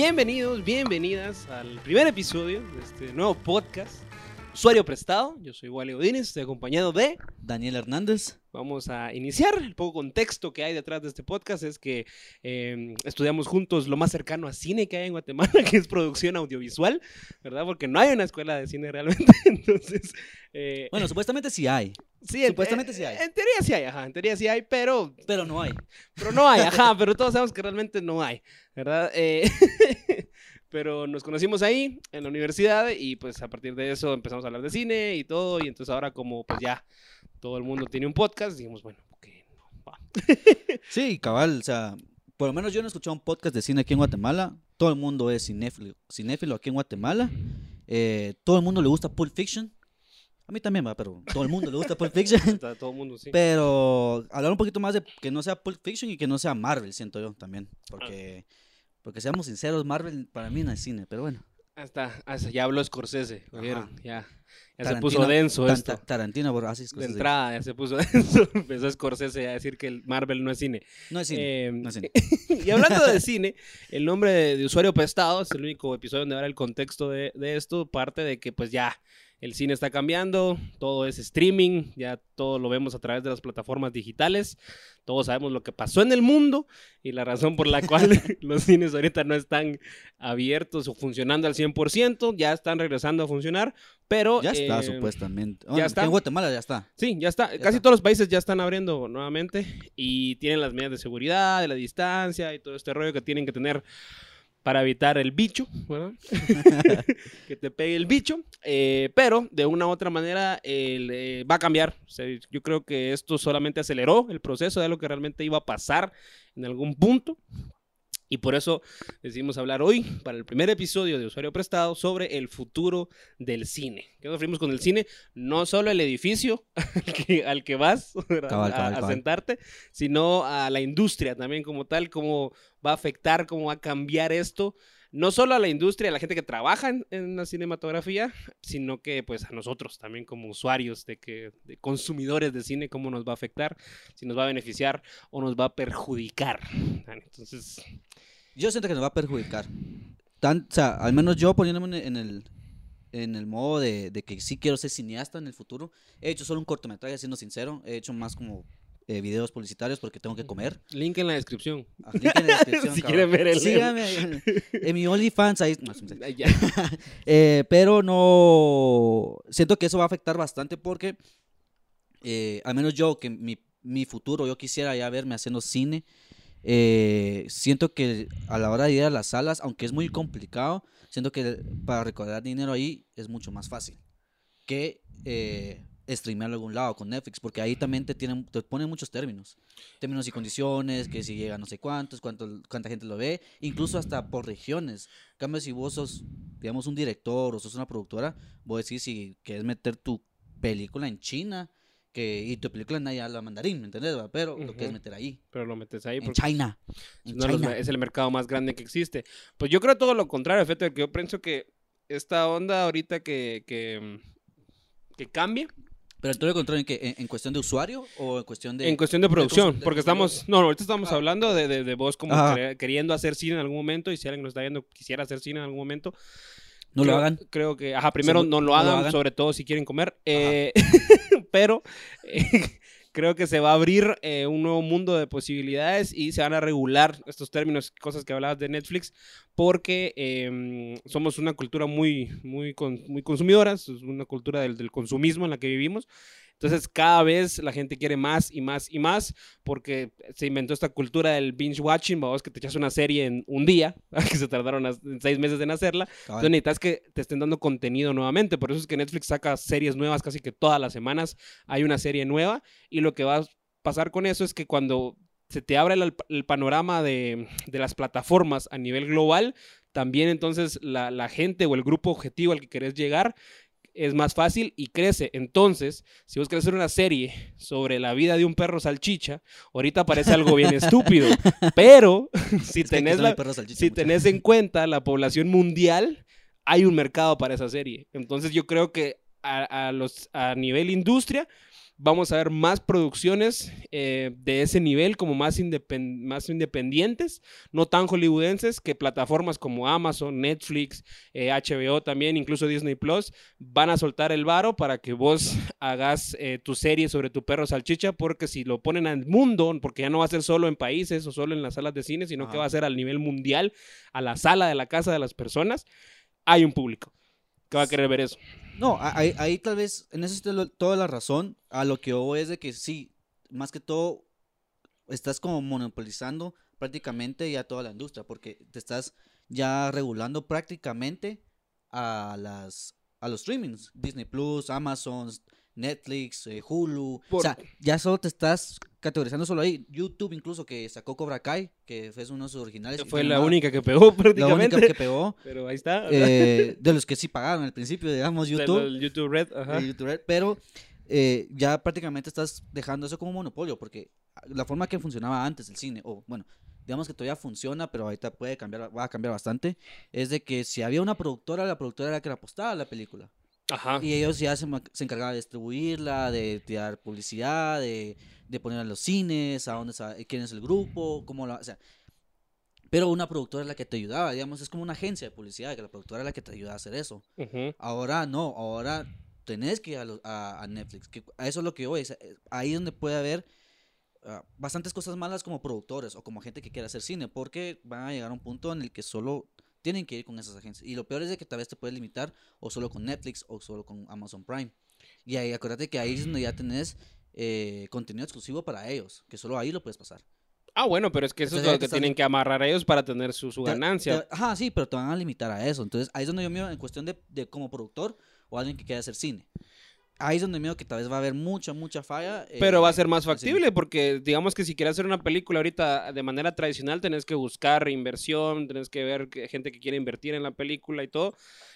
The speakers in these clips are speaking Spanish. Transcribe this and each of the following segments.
Bienvenidos, bienvenidas al primer episodio de este nuevo podcast, Usuario Prestado. Yo soy Wally Godínez, estoy acompañado de... Daniel Hernández. Vamos a iniciar. El poco contexto que hay detrás de este podcast es que eh, estudiamos juntos lo más cercano a cine que hay en Guatemala, que es producción audiovisual, ¿verdad? Porque no hay una escuela de cine realmente. Entonces. eh, bueno, supuestamente sí hay. Sí, en- supuestamente eh, sí hay. En teoría sí hay, ajá. En teoría sí hay, pero. Pero no hay. Pero no hay, ajá. Pero todos sabemos que realmente no hay, ¿verdad? Eh, pero nos conocimos ahí, en la universidad, y pues a partir de eso empezamos a hablar de cine y todo. Y entonces ahora, como pues ya todo el mundo tiene un podcast, dijimos, bueno, ok, no, va. Sí, cabal. O sea, por lo menos yo no he escuchado un podcast de cine aquí en Guatemala. Todo el mundo es cinéfilo, cinéfilo aquí en Guatemala. Eh, todo el mundo le gusta Pulp Fiction. A mí también va, pero todo el mundo le gusta Pulp Fiction. Todo el mundo, sí. Pero hablar un poquito más de que no sea Pulp Fiction y que no sea Marvel, siento yo también. Porque, porque seamos sinceros, Marvel para mí no es cine, pero bueno. Hasta, hasta ya habló Scorsese, ¿oyeron? Ya, ya se puso denso esto. Ta- Tarantino, por así es De entrada ya se puso denso. Empezó Scorsese a decir que el Marvel no es cine. No es cine. Eh, no es cine. y hablando de cine, el nombre de, de Usuario Prestado es el único episodio donde ahora el contexto de, de esto parte de que pues ya el cine está cambiando, todo es streaming, ya todo lo vemos a través de las plataformas digitales, todos sabemos lo que pasó en el mundo y la razón por la cual los cines ahorita no están abiertos o funcionando al 100%, ya están regresando a funcionar, pero... Ya está, eh, supuestamente. ya está. En Guatemala ya está. Sí, ya está. Ya Casi está. todos los países ya están abriendo nuevamente y tienen las medidas de seguridad, de la distancia y todo este rollo que tienen que tener para evitar el bicho, ¿verdad? que te pegue el bicho. Eh, pero de una u otra manera eh, va a cambiar. O sea, yo creo que esto solamente aceleró el proceso de lo que realmente iba a pasar en algún punto. Y por eso decidimos hablar hoy, para el primer episodio de Usuario Prestado, sobre el futuro del cine. ¿Qué nos referimos con el cine? No solo el edificio al que, al que vas a- cabal, a, cabal. sentarte, sino a la industria también como tal, cómo va a afectar, cómo va a cambiar esto. No solo a la industria, a la gente que trabaja en, la cinematografía, sino que pues a nosotros también como usuarios, de que consumidores de cine, cómo nos va a afectar, si nos va a beneficiar o nos va a perjudicar. Entonces, Yo siento que nos va a perjudicar. O sea, al menos yo poniéndome en el, en el modo de, de que sí quiero ser cineasta en el futuro. He hecho solo un cortometraje, siendo sincero. He hecho más como eh, videos publicitarios porque tengo que comer. link en la descripción. Ah, link en la descripción, Si quieren ver el- Síganme en, en mi OnlyFans ahí. no. Eh, pero no. Siento que eso va a afectar bastante porque, eh, al menos yo, que mi, mi futuro, yo quisiera ya verme haciendo cine. eh, siento que a la hora de ir a las salas, aunque es muy complicado, siento que para recaudar dinero ahí es mucho más fácil que eh, streamearlo a algún lado con Netflix, porque ahí también te, tienen, te ponen muchos términos. Términos y condiciones, que si llega no sé cuántos, cuánto, cuánta gente lo ve, incluso hasta por regiones. En cambio, si vos sos, digamos, un director o sos una productora, vos decís si quieres meter tu película en China, que, y tu película nadie habla mandarín, ¿me entendés? va? Pero lo quieres meter ahí, Pero lo metes ahí en China. es En los- China. es el mercado más grande que existe. Pues yo creo todo lo contrario, fíjate, que yo pienso que esta onda ahorita que, que, que cambie Pero entonces, ¿control en, qué? ¿En, en cuestión de usuario o en cuestión de...? en cuestión de producción, de porque estamos, no, no, ahorita estamos Ah. hablando de, de, de vos como Ajá. queriendo hacer cine en algún momento y si alguien nos está viendo quisiera hacer cine en algún momento, no creo, lo hagan. Creo que, ajá, primero no lo no lo hagan. sobre todo si quieren comer. eh, pero eh, creo que se va a abrir eh, un nuevo mundo de posibilidades y se van a regular estos términos, cosas que hablabas de Netflix, porque eh, somos una cultura muy, muy, muy consumidora, es una cultura del, del consumismo en la que vivimos. Entonces cada vez la gente quiere más y más y más porque se inventó esta cultura del binge watching, vamos, que te echas una serie en un día, que se tardaron seis meses en hacerla. cabal. Entonces necesitas que te estén dando contenido nuevamente. Por eso es que Netflix saca series nuevas casi que todas las semanas. Hay una serie nueva y lo que va a pasar con eso es que cuando se te abre el, el panorama de, de las plataformas a nivel global, también entonces la, la gente o el grupo objetivo al que querés llegar es más fácil y crece. Entonces, si vos querés hacer una serie sobre la vida de un perro salchicha, ahorita parece algo bien estúpido. Pero si Es que tenés, la, si tenés en cuenta la población mundial, hay un mercado para esa serie. Entonces yo creo que a, a los, a nivel industria vamos a ver más producciones eh, de ese nivel, como más, independ- más independientes, no tan hollywoodenses, que plataformas como Amazon, Netflix, eh, HBO también, incluso Disney Plus, van a soltar el varo para que vos hagas eh, tu serie sobre tu perro salchicha, porque si lo ponen al mundo, porque ya no va a ser solo en países o solo en las salas de cine, sino que va a ser al nivel mundial, a la sala de la casa de las personas, hay un público que va a querer ver eso. No, ahí, ahí tal vez, en eso lo- toda la razón. A lo que yo es de que sí, más que todo, estás como monopolizando prácticamente ya toda la industria, porque te estás ya regulando prácticamente a las a los streamings, Disney Plus, Amazon, Netflix, eh, Hulu, Por- o sea, ya solo te estás categorizando solo ahí. YouTube incluso que sacó Cobra Kai, que fue uno de sus originales. Fue la única que pegó la prácticamente. única que pegó. Pero ahí está. eh, de los que sí pagaron al principio, digamos, YouTube. lo- YouTube Red. Ajá. de YouTube Red, pero eh, ya prácticamente estás dejando eso como monopolio, porque la forma que funcionaba antes el cine, o bueno, digamos que todavía funciona, pero ahorita puede cambiar, va a cambiar bastante, es de que si había una productora, la productora era la que la apostaba a la película. Ajá. Y ellos ya se, se encargaban de distribuirla, de tirar publicidad, de, de poner a los cines, a dónde, quién es el grupo, cómo la, o sea, pero una productora es la que te ayudaba, digamos, es como una agencia de publicidad, que la productora es la que te ayuda a hacer eso. Ujú. Ahora no, ahora tenés que ir a, los- a- a Netflix. Que a eso es lo que es, eh, ahí es donde puede haber ah, bastantes cosas malas como productores o como gente que quiere hacer cine, porque van a llegar a un punto en el que solo tienen que ir con esas agencias. Y lo peor es de que tal vez te puedes limitar o solo con Netflix o solo con Amazon Prime. Y ahí acuérdate que ahí es donde ya tenés eh, contenido exclusivo para ellos, que solo ahí lo puedes pasar. Ah, bueno, pero es que eso es lo que tienen que amarrar a ellos para tener su, su Te- ganancia. te- ajá, sí, pero te van a limitar a eso. Entonces, ahí es donde yo miro en cuestión de, de como productor o alguien que quiera hacer cine. Ahí es donde miro que tal vez va a haber mucha, mucha falla. eh, Pero va a ser más factible porque digamos que si quieres hacer una película ahorita de manera tradicional tenés que buscar inversión, tenés que ver que- gente que quiere invertir en la película y todo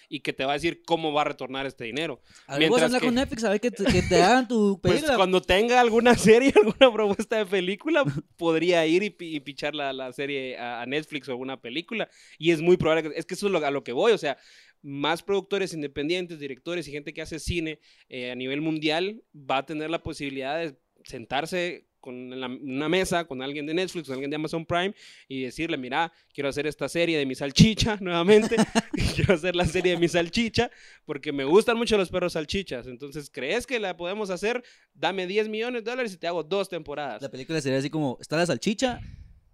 y que te va a decir cómo va a retornar este dinero. A ver, vos mientras habla que- con Netflix a ver que te, que te hagan tu Pues película. cuando tenga alguna serie, alguna propuesta de película, podría ir y, y pichar la, la serie a, a Netflix o alguna película. Y es muy probable, que, es que eso es lo- a lo que voy, o sea, más productores independientes, directores y gente que hace cine eh, a nivel mundial va a tener la posibilidad de sentarse con la- una mesa con alguien de Netflix, con alguien de Amazon Prime y decirle, mira, quiero hacer esta serie de mi salchicha nuevamente, quiero hacer la serie de mi salchicha porque me gustan mucho los perros salchichas, entonces, ¿crees que la podemos hacer? Dame 10 millones de dólares y te hago dos temporadas. La película sería así como, está la salchicha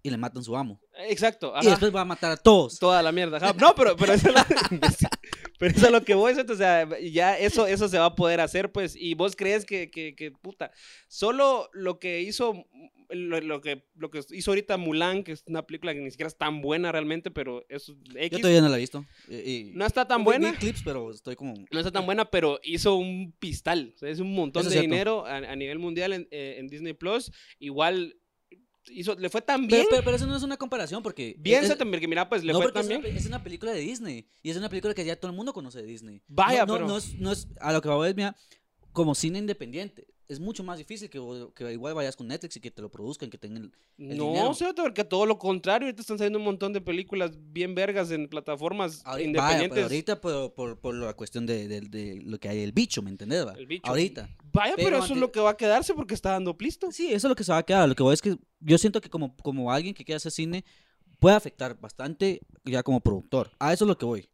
y le matan su amo. Exacto, Y ajá. después va a matar a todos. Toda la mierda. ajá. No, pero, es la- pero eso es lo que voy, ¿cierto? o sea, ya eso, eso se va a poder hacer, pues, y vos crees que, que, que, puta, solo lo que hizo, lo, lo que, lo que hizo ahorita Mulan, que es una película que ni siquiera es tan buena realmente, pero es Yo X, todavía no la he visto. y- y- no está tan vi buena. clips, pero estoy como... No está tan buena, pero hizo un pistal. O sea, es un montón Eso de cierto. dinero a, a nivel mundial en, eh, en Disney Plus. Igual hizo, le fue tan bien. Pero, pero- pero eso no es una comparación porque... bien, también, que mira, pues le no, fue tan es bien. es una película de Disney. Y es una película que ya todo el mundo conoce de Disney. Vaya, no, no, pero- no es, no es- a lo que voy es, mira, como cine independiente. Es mucho más difícil que, que igual vayas con Netflix y que te lo produzcan, que tengan... el No, dinero. o sea, porque todo lo contrario, ahorita están saliendo un montón de películas bien vergas en plataformas Ahorita, vaya, independientes. pero ahorita por, por, por la cuestión de, de- de lo que hay el bicho, ¿me entendés? va? El bicho. Ahorita. Vaya, pero, pero eso es lo que va a quedarse porque está dando plisto. Sí, eso es lo que se va a quedar. Lo que voy es que yo siento que como, como alguien que quiere hacer cine puede afectar bastante ya como productor. A eso es lo que voy.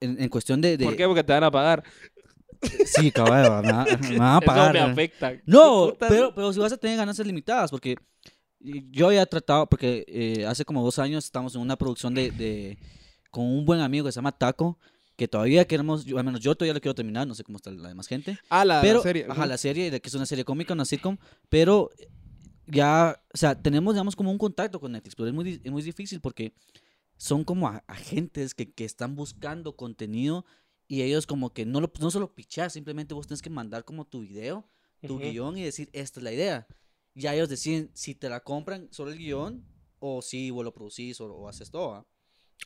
En, en cuestión de... de- ¿Por qué? Porque te van a pagar. Sí, cabrón, me, va- me van a pagar. Eso me ¿eh? afecta. No, pero, pero si vas a tener ganancias limitadas, porque yo ya he tratado, porque eh, hace como dos años estamos en una producción de, de- con un buen amigo que se llama Taco, que todavía queremos, yo- al menos yo todavía lo quiero terminar, no sé cómo está la demás gente, Ah, la, la pero, serie. ajá, la serie, de que es una serie cómica, una sitcom, pero ya, o sea, tenemos, digamos, como un contacto con Netflix, pero es muy, es muy difícil porque son como agentes que, que están buscando contenido y ellos como que no, lo, no solo pichar, simplemente vos tenés que mandar como tu video, tu Ujú. guion y decir, esta es la idea. Ya ellos deciden si te la compran solo el guion o si vos lo producís o, o haces todo. ¿va?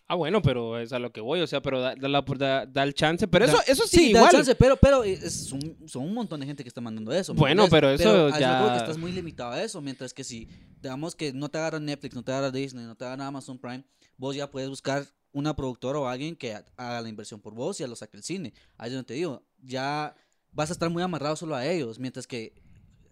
Ah, bueno, pero es a lo que voy, o sea, pero da, da la- da- da el chance. Pero eso, eso sí, da igual. chance, pero, pero es- son, son un montón de gente que está mandando eso. ¿me Bueno, pero eso a ya- creo que estás muy limitado a eso, mientras que si, digamos que no te agarra Netflix, no te agarra Disney, no te agarra Amazon Prime, vos ya puedes buscar una productora o alguien que ha- haga la inversión por vos y ya lo saque el cine. Ahí es donde te digo, ya vas a estar muy amarrado solo a ellos, mientras que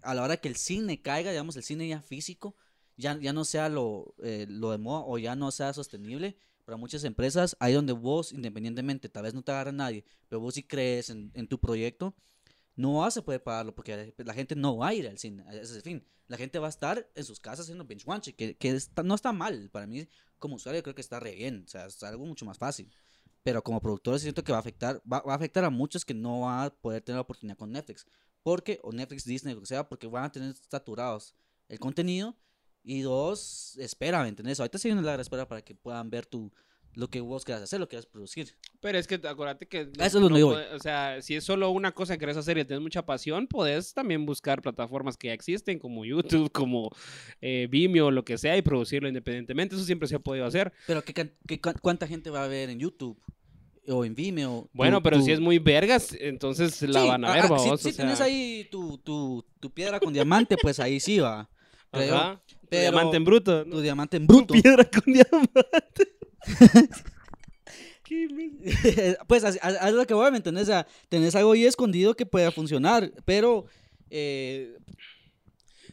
a la hora que el cine caiga, digamos, el cine ya físico, ya, ya no sea lo, eh, lo de moda o ya no sea sostenible, para muchas empresas, ahí donde vos, independientemente, tal vez no te agarra nadie, pero vos sí crees en, en tu proyecto, no vas a poder pagarlo porque la gente no va a ir al cine. Fin. La gente va a estar en sus casas haciendo binge watching, que, que no está mal. Para mí, como usuario, creo que está re bien. O sea, es algo mucho más fácil. Pero como productor, siento que va a afectar, va, va a afectar a muchos que no van a poder tener la oportunidad con Netflix. Porque, o Netflix, Disney, lo que sea, porque van a tener saturados el contenido. Y dos, espera, ¿me entendés? Ahorita sí la espera para que puedan ver tu, lo que vos quieras hacer, lo que quieras producir. Pero es que acuérdate que. Eso es voy. puede- O sea, si es solo una cosa que querés hacer y tienes mucha pasión, podés también buscar plataformas que ya existen, como YouTube, como eh, Vimeo, lo que sea, y producirlo independientemente. Eso siempre se ha podido hacer. Pero ¿qué, qué ¿cuánta gente va a ver en YouTube? O en Vimeo. Bueno, Tu- pero tu- si es muy vergas, entonces la Sí, van a ah, ver, ah. Si, o si tenés sea, ahí tu, tu, tu piedra con diamante, pues ahí sí va. creo. ajá, tu pero- diamante en bruto. ¿no? Tu diamante en bruto. Piedra con diamante. Pues a lo que voy, ¿me entendés? O sea, tenés algo ahí escondido que pueda funcionar, pero... eh,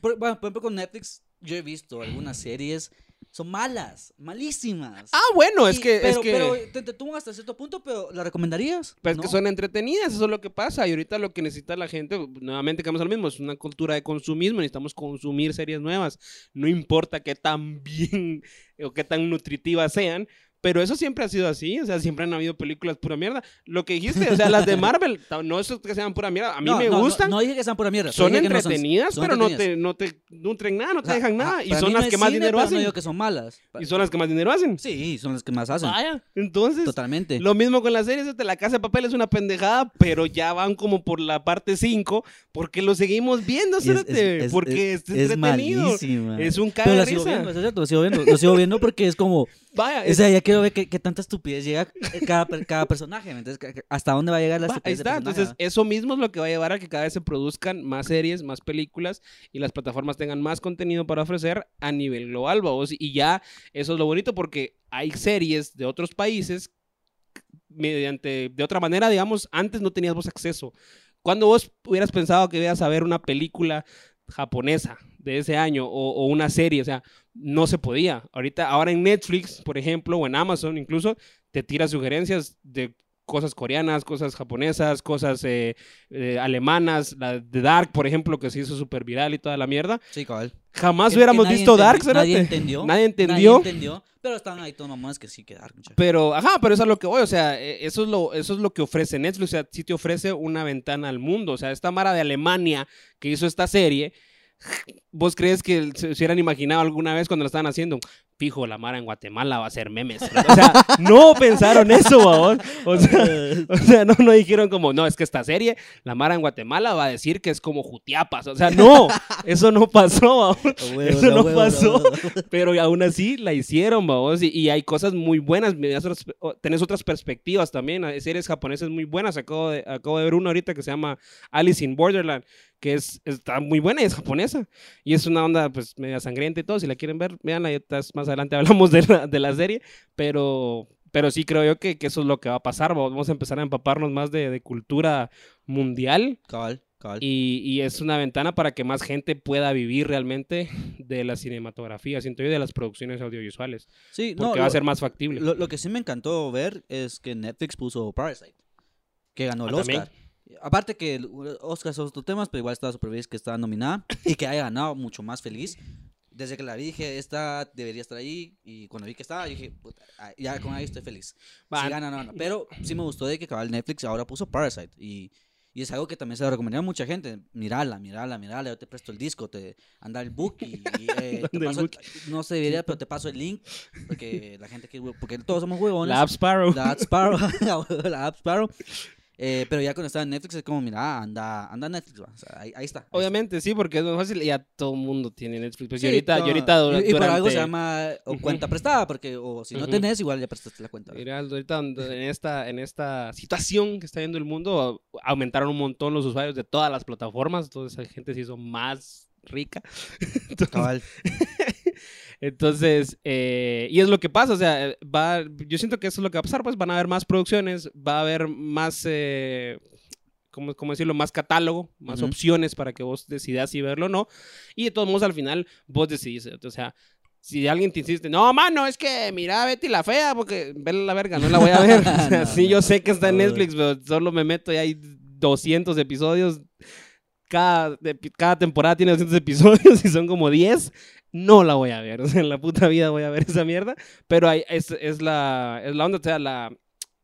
por ejemplo, con Netflix, yo he visto algunas series, son malas, malísimas. ah, bueno, es Y- que. pero, es que... pero te entretuvo hasta cierto punto, pero ¿la recomendarías? Pues No. que son entretenidas, eso es lo que pasa. Y ahorita lo que necesita la gente, nuevamente quedamos a lo mismo, es una cultura de consumismo, necesitamos consumir series nuevas. No importa qué tan bien o qué tan nutritivas sean, pero eso siempre ha sido así, o sea, siempre han habido películas pura mierda. Lo que dijiste, o sea, las de Marvel, no es que sean pura mierda, a mí No, me no, no, gustan. No, dije que sean pura mierda. son que no entretenidas, son pero no entretenidas. te, no te nutren nada, no O te sea, dejan nada. Y son no las que más cine, dinero hacen. No digo que son malas. Y son las que más dinero hacen. Sí, son las que más hacen. Vaya, entonces, Totalmente. Lo mismo con las series, La Casa de Papel es una pendejada, pero ya van como por la parte 5, porque lo seguimos viendo, es- es- es- porque es- entretenido. malísima. Es un la de risa. viendo, es cierto, lo sigo viendo. Lo sigo viendo porque es como. Vaya, O sea, ya quiero ver qué, qué tanta estupidez llega cada, per- cada personaje. que- ¿Hasta dónde va a llegar la va, ahí estupidez? del está. Entonces, eso mismo es lo que va a llevar a que cada vez se produzcan más series, más películas y las plataformas tengan más contenido para ofrecer a nivel global, vamos. Y ya eso es lo bonito porque hay series de otros países mediante, de otra manera, digamos, antes no tenías vos acceso. Cuando vos hubieras pensado que ibas a ver una película japonesa de ese año o, o una serie, o sea, no se podía. Ahorita, ahora en Netflix, por ejemplo, o en Amazon incluso, te tira sugerencias de cosas coreanas, cosas japonesas, cosas eh, eh, alemanas, la de Dark, por ejemplo, que se hizo súper viral y toda la mierda. Sí, cabal. Jamás hubiéramos nadie visto Dark, Nadie cerote. entendió. Nadie entendió. Nadie entendió. Pero están ahí todos mamones que sí que Dark. Pero, ajá, pero eso es lo que voy, o sea, eh, eso es lo, eso es lo que ofrece Netflix, o sea, sí te ofrece una ventana al mundo, o sea, esta Mara de Alemania que hizo esta serie, ¿vos crees que se, hubieran imaginado alguna vez cuando la estaban haciendo? Fijo, la Mara en Guatemala va a hacer memes. O sea, no pensaron eso, babos. O sea, o sea, no, no dijeron como, no, es que esta serie, la Mara en Guatemala va a decir que es como Jutiapas. O sea, no, eso no pasó, huevo, Eso no huevo, pasó. Pero aún así la hicieron, vamos. Y, y hay cosas muy buenas. Tenés otras perspectivas también. Hay series japonesas muy buenas. Acabo de, acabo de ver una ahorita que se llama Alice in Borderland, que es, está muy buena y es japonesa. Y es una onda, pues, media sangrienta y todo. Si la quieren ver. Y otras- más adelante hablamos de la, de la serie. Pero, pero sí creo yo que, que eso es lo que va a pasar. Vamos a empezar a empaparnos más de, de cultura mundial. Cabal. Y, y es una ventana para que más gente pueda vivir realmente de la cinematografía, siento yo, de las producciones audiovisuales. Sí, Porque no, va a ser más factible. Lo, lo que sí me encantó ver es que Netflix puso Parasite, que ganó el Ah, ¿también? Aparte que el Oscar son otros temas, pero igual estaba súper feliz que estaba nominada y que haya ganado, mucho más feliz. Desde que la vi dije, esta debería estar ahí y cuando vi que estaba dije, "Puta, ah, ya con ahí estoy feliz. Si gana, no, no. Pero sí me gustó de que cabal Netflix ahora puso Parasite y, y es algo que también se lo recomendaría a mucha gente. Mirala, mirala, mirala, yo te presto el disco, te anda el book y, y, eh, te paso no se debería, pero te paso el link porque la gente que porque todos somos huevones. La App Sparrow. La App Sparrow. la App Sparrow. Eh, pero ya cuando estaba en Netflix es como, mira, anda, anda Netflix, va. O sea, ahí, ahí está. ahí está. Obviamente, sí, porque es más fácil. y Ya todo el mundo tiene Netflix. Pues, y ahorita, no, y ahorita y, por algo se llama o cuenta prestada, porque o si no tenés, igual ya prestaste la cuenta. Mira, ahorita en esta, en esta situación que está viendo el mundo, aumentaron un montón los usuarios de todas las plataformas, entonces la gente se hizo más rica. Entonces, Cabal. Entonces, eh, y es lo que pasa, o sea, eh, va, yo siento que eso es lo que va a pasar, pues van a haber más producciones, va a haber más, eh, ¿cómo, cómo decirlo? Más catálogo, más Ujú. opciones para que vos decidas si verlo o no. Y de todos modos, al final, vos decidís. O sea, si alguien te insiste, no, mano, es que mira Betty la fea, porque verla la verga, no la voy a ver. O sea, sí, yo sé que está en. Netflix, pero solo me meto y hay 200 episodios. Cada, cada temporada tiene 200 episodios y son como 10. No la voy a ver. O sea, en la puta vida voy a ver esa mierda. Pero hay, es, es, la, es la onda, o sea, la,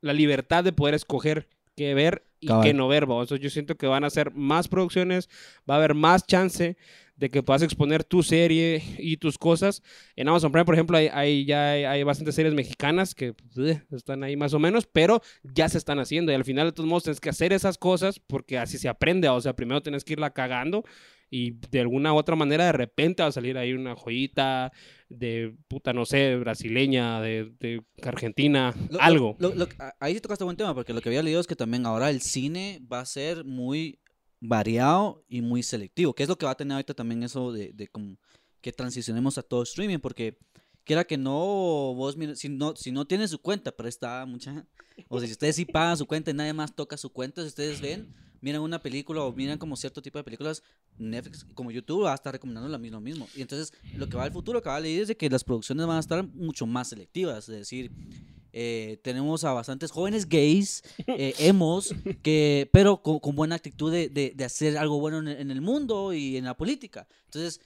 la libertad de poder escoger qué ver y Cabal. qué no ver. ¿va? Sea, yo siento que van a hacer más producciones, va a haber más chance de que puedas exponer tu serie y tus cosas. En Amazon Prime, por ejemplo, hay, hay- ya hay, hay bastantes series mexicanas que eh, están ahí más o menos, pero ya se están haciendo. Y al final, de todos modos, tienes que hacer esas cosas porque así se aprende. O sea, primero tienes que irla cagando y de alguna u otra manera de repente va a salir ahí una joyita de puta, no sé, brasileña, de, de Argentina, Lo- algo. lo- lo- a- ahí sí tocaste buen tema, porque lo que había leído es que también ahora el cine va a ser muy variado y muy selectivo, que es lo que va a tener ahorita también eso de, de como que transicionemos a todo streaming, porque quiera que no, vos si no, si no tienen su cuenta, pero está mucha, o sea, si ustedes sí pagan su cuenta y nadie más toca su cuenta, si ustedes ven, miran una película o miran como cierto tipo de películas, Netflix como YouTube va a estar recomendando lo mismo, mismo. Y entonces lo que va al futuro, que va a leer es de que las producciones van a estar mucho más selectivas, es decir, eh, tenemos a bastantes jóvenes gays, eh, emos, que, pero con, con buena actitud de, de- de hacer algo bueno en en el mundo y en la política. Entonces,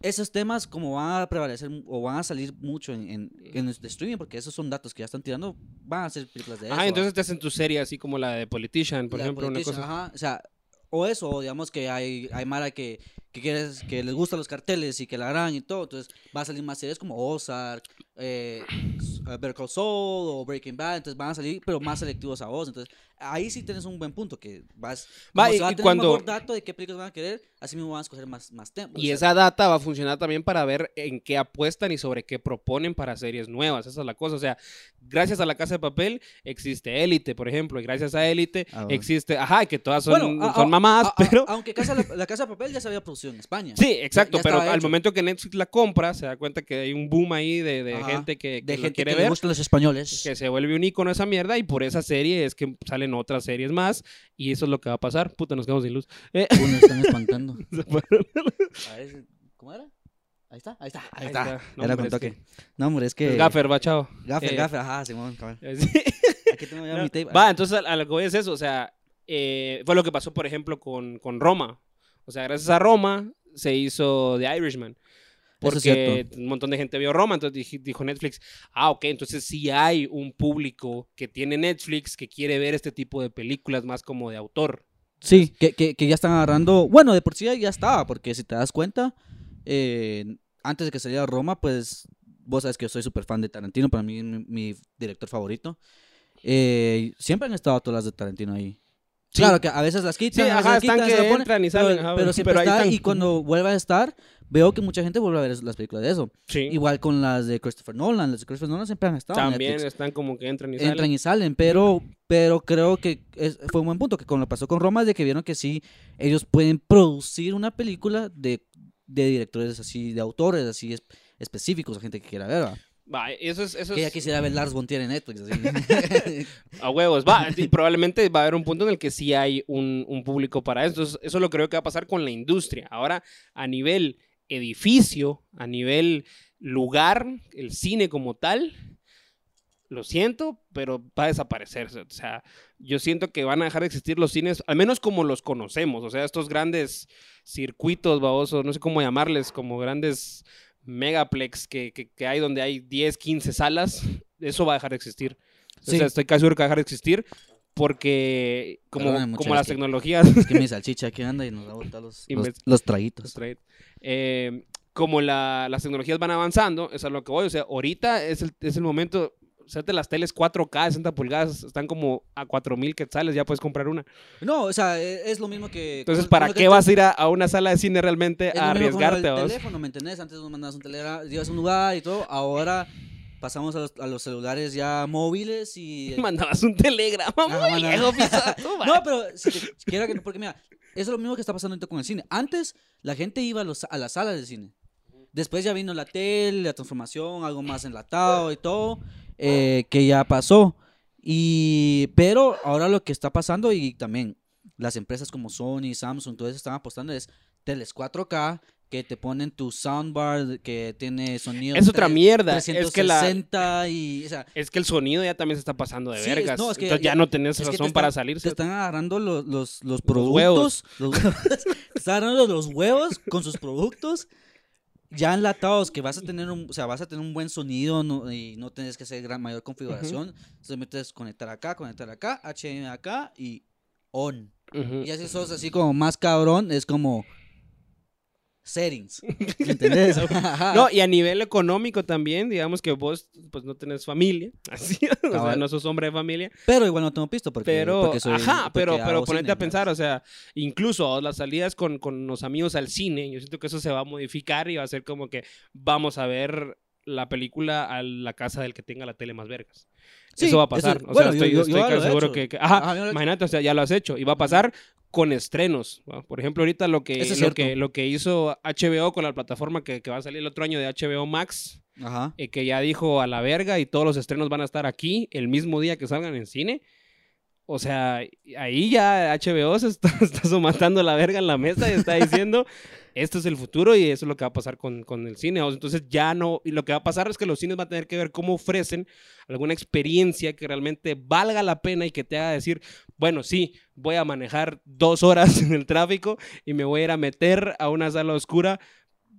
esos temas como van a prevalecer o van a salir mucho en, en, en el streaming, porque esos son datos que ya están tirando, van a ser películas de eso. ¿va? entonces te hacen tu serie así como la de Politician, por La ejemplo, una cosa. ajá, o sea, o eso, o digamos que hay, hay Mara que, que, quieres, que les gustan los carteles y que la harán y todo, entonces va a salir más series como Ozark, eh, uh, Better Call Saul o Breaking Bad, entonces van a salir, pero más selectivos a vos, entonces ahí sí tienes un buen punto, que vas, Va, y- se va a tener cuando- mejor dato de qué películas van a querer, así mismo van a escoger más, más tiempo. Y esa data va a funcionar también para ver en qué apuestan y sobre qué proponen para series nuevas. Esa es la cosa. O sea, gracias a la Casa de Papel existe Élite, por ejemplo. Y gracias a Élite Ah, bueno. existe. Ajá, que todas son, Bueno, a- son a- mamadas, a- a- pero. aunque casa, la, la Casa de Papel ya se había producido en España. Sí, exacto, ya pero al hecho. momento que Netflix la compra, se da cuenta que hay un boom ahí de, de Ajá, gente que, que de lo gente quiere que ver. le gustan los españoles. que se vuelve un icono esa mierda y por esa serie es que salen otras series más y eso es lo que va a pasar. Puta, nos quedamos sin luz. Eh, están espantando. ¿Cómo era? Ahí está, ahí está, ahí, está. está. No, Era con es toque. que- No, hombre, es que. Gaffer, va, chao. Gaffer, Eh, gaffer, ajá, Simón. Sí. Aquí tengo ya No, mi tape. Va, entonces a lo que voy es eso, o sea, eh, fue lo que pasó, por ejemplo, con, con Roma. O sea, gracias a Roma se hizo The Irishman. Es Porque cierto. un montón de gente vio Roma, entonces dij- dijo Netflix, ah, ok, entonces sí hay un público que tiene Netflix que quiere ver este tipo de películas más como de autor. Sí, que, que, que ya están agarrando. Bueno, de por sí ya estaba, porque si te das cuenta, eh, antes de que saliera Roma, pues vos sabes que yo soy súper fan de Tarantino, para mí mi, mi director favorito. Eh, siempre han estado todas las de Tarantino ahí. Sí. Claro que a veces las Sí, quitan, veces ajá, las están quitan, que se ponen, entran y salen, pero, ajá, pero siempre pero ahí está, están. y cuando vuelve a estar, veo que mucha gente vuelve a ver las películas de eso. Sí. Igual con las de Christopher Nolan, las de Christopher Nolan siempre han estado También están como que entran y salen. entran y salen, pero, pero creo que es- fue un buen punto, que con lo pasó con Roma es de que vieron que sí, ellos pueden producir una película de, de directores así, de autores así es- específicos, a gente que quiera ver, ¿va? Eso es, eso que ya es quisiera ver Lars von Trier en Netflix. así. a huevos. Va, y probablemente va a haber un punto en el que sí hay un, un público para eso. Entonces, eso lo creo que va a pasar con la industria. Ahora, a nivel edificio, a nivel lugar, el cine como tal, lo siento, pero va a desaparecer. O sea, yo siento que van a dejar de existir los cines, al menos como los conocemos. O sea, estos grandes circuitos, babosos, no sé cómo llamarles, como grandes megaplex que, que, que hay donde hay 10, 15 salas, eso va a dejar de existir. Sí. O sea, estoy casi seguro que va a dejar de existir porque como, como las que- tecnologías... es que mi salchicha aquí anda y nos va a botar los, los, traguitos. Eh, como la- las tecnologías van avanzando, es a lo que voy. O sea, ahorita es el, es el momento. Sea, las teles 4K, 60 pulgadas, están como a 4000 quetzales, ya puedes comprar una. No, o sea, e- es lo mismo que... Entonces, ¿para qué vas a ir a, a una sala de cine realmente es a lo mismo con arriesgarte? vos? teléfono, ¿me entendés? Antes nos mandabas un teléfono, ibas a un lugar y todo, ahora pasamos a los, a los celulares ya móviles y... Mandabas un telegrama, Ajá, muy viejo. No, pero si te- quiera que no, porque mira, eso es lo mismo que está pasando ahorita con el cine. Antes la gente iba a, los, a las salas de cine. Después ya vino la tele, la transformación, algo más enlatado y todo, eh, que ya pasó. Y, pero ahora lo que está pasando y también las empresas como Sony, Samsung, todo eso están apostando es teles 4K que te ponen tu soundbar que tiene sonido Es otra mierda, es que la- 360 y o sea, Es que el sonido ya también se está pasando de Sí, vergas. no, es que Entonces ya- ya, no tenés te razón para te salirse. están agarrando los, los, los productos, los huevos, te están agarrando los huevos con sus productos ya enlatados que vas a tener un, o sea, vas a tener un buen sonido no- y no tienes que hacer gran mayor configuración. Entonces metes conectar acá, conectar acá, HDMI acá y on. Y así sos así como más cabrón, es como settings. ¿Me entendés? No, y a nivel económico también, digamos que vos pues no tenés familia, así, o sea, no sos hombre de familia, pero igual no tengo pisto porque, pero, porque soy- ajá, porque pero, pero ponete cine, a pensar, o sea, incluso las salidas con, con los amigos al cine, yo siento que eso se va a modificar y va a ser como que vamos a ver la película a la casa del que tenga la tele más vergas. Sí, eso va a pasar. eso- o sea, estoy, yo- estoy yo ya casi lo he seguro que, que- ajá, imagínate, o sea, ya lo has hecho y va a pasar con estrenos. Por ejemplo, ahorita lo que, es lo que, lo que hizo HBO con la plataforma que, que va a salir el otro año de HBO Max, Ajá. eh, que ya dijo a la verga y todos los estrenos van a estar aquí el mismo día que salgan en cine. O sea, ahí ya HBO se está, está somatando la verga en la mesa y está diciendo, esto es el futuro y eso es lo que va a pasar con, con el cine. Entonces ya no, y lo que va a pasar es que los cines van a tener que ver cómo ofrecen alguna experiencia que realmente valga la pena y que te haga decir, bueno, sí, voy a manejar dos horas en el tráfico y me voy a ir a meter a una sala oscura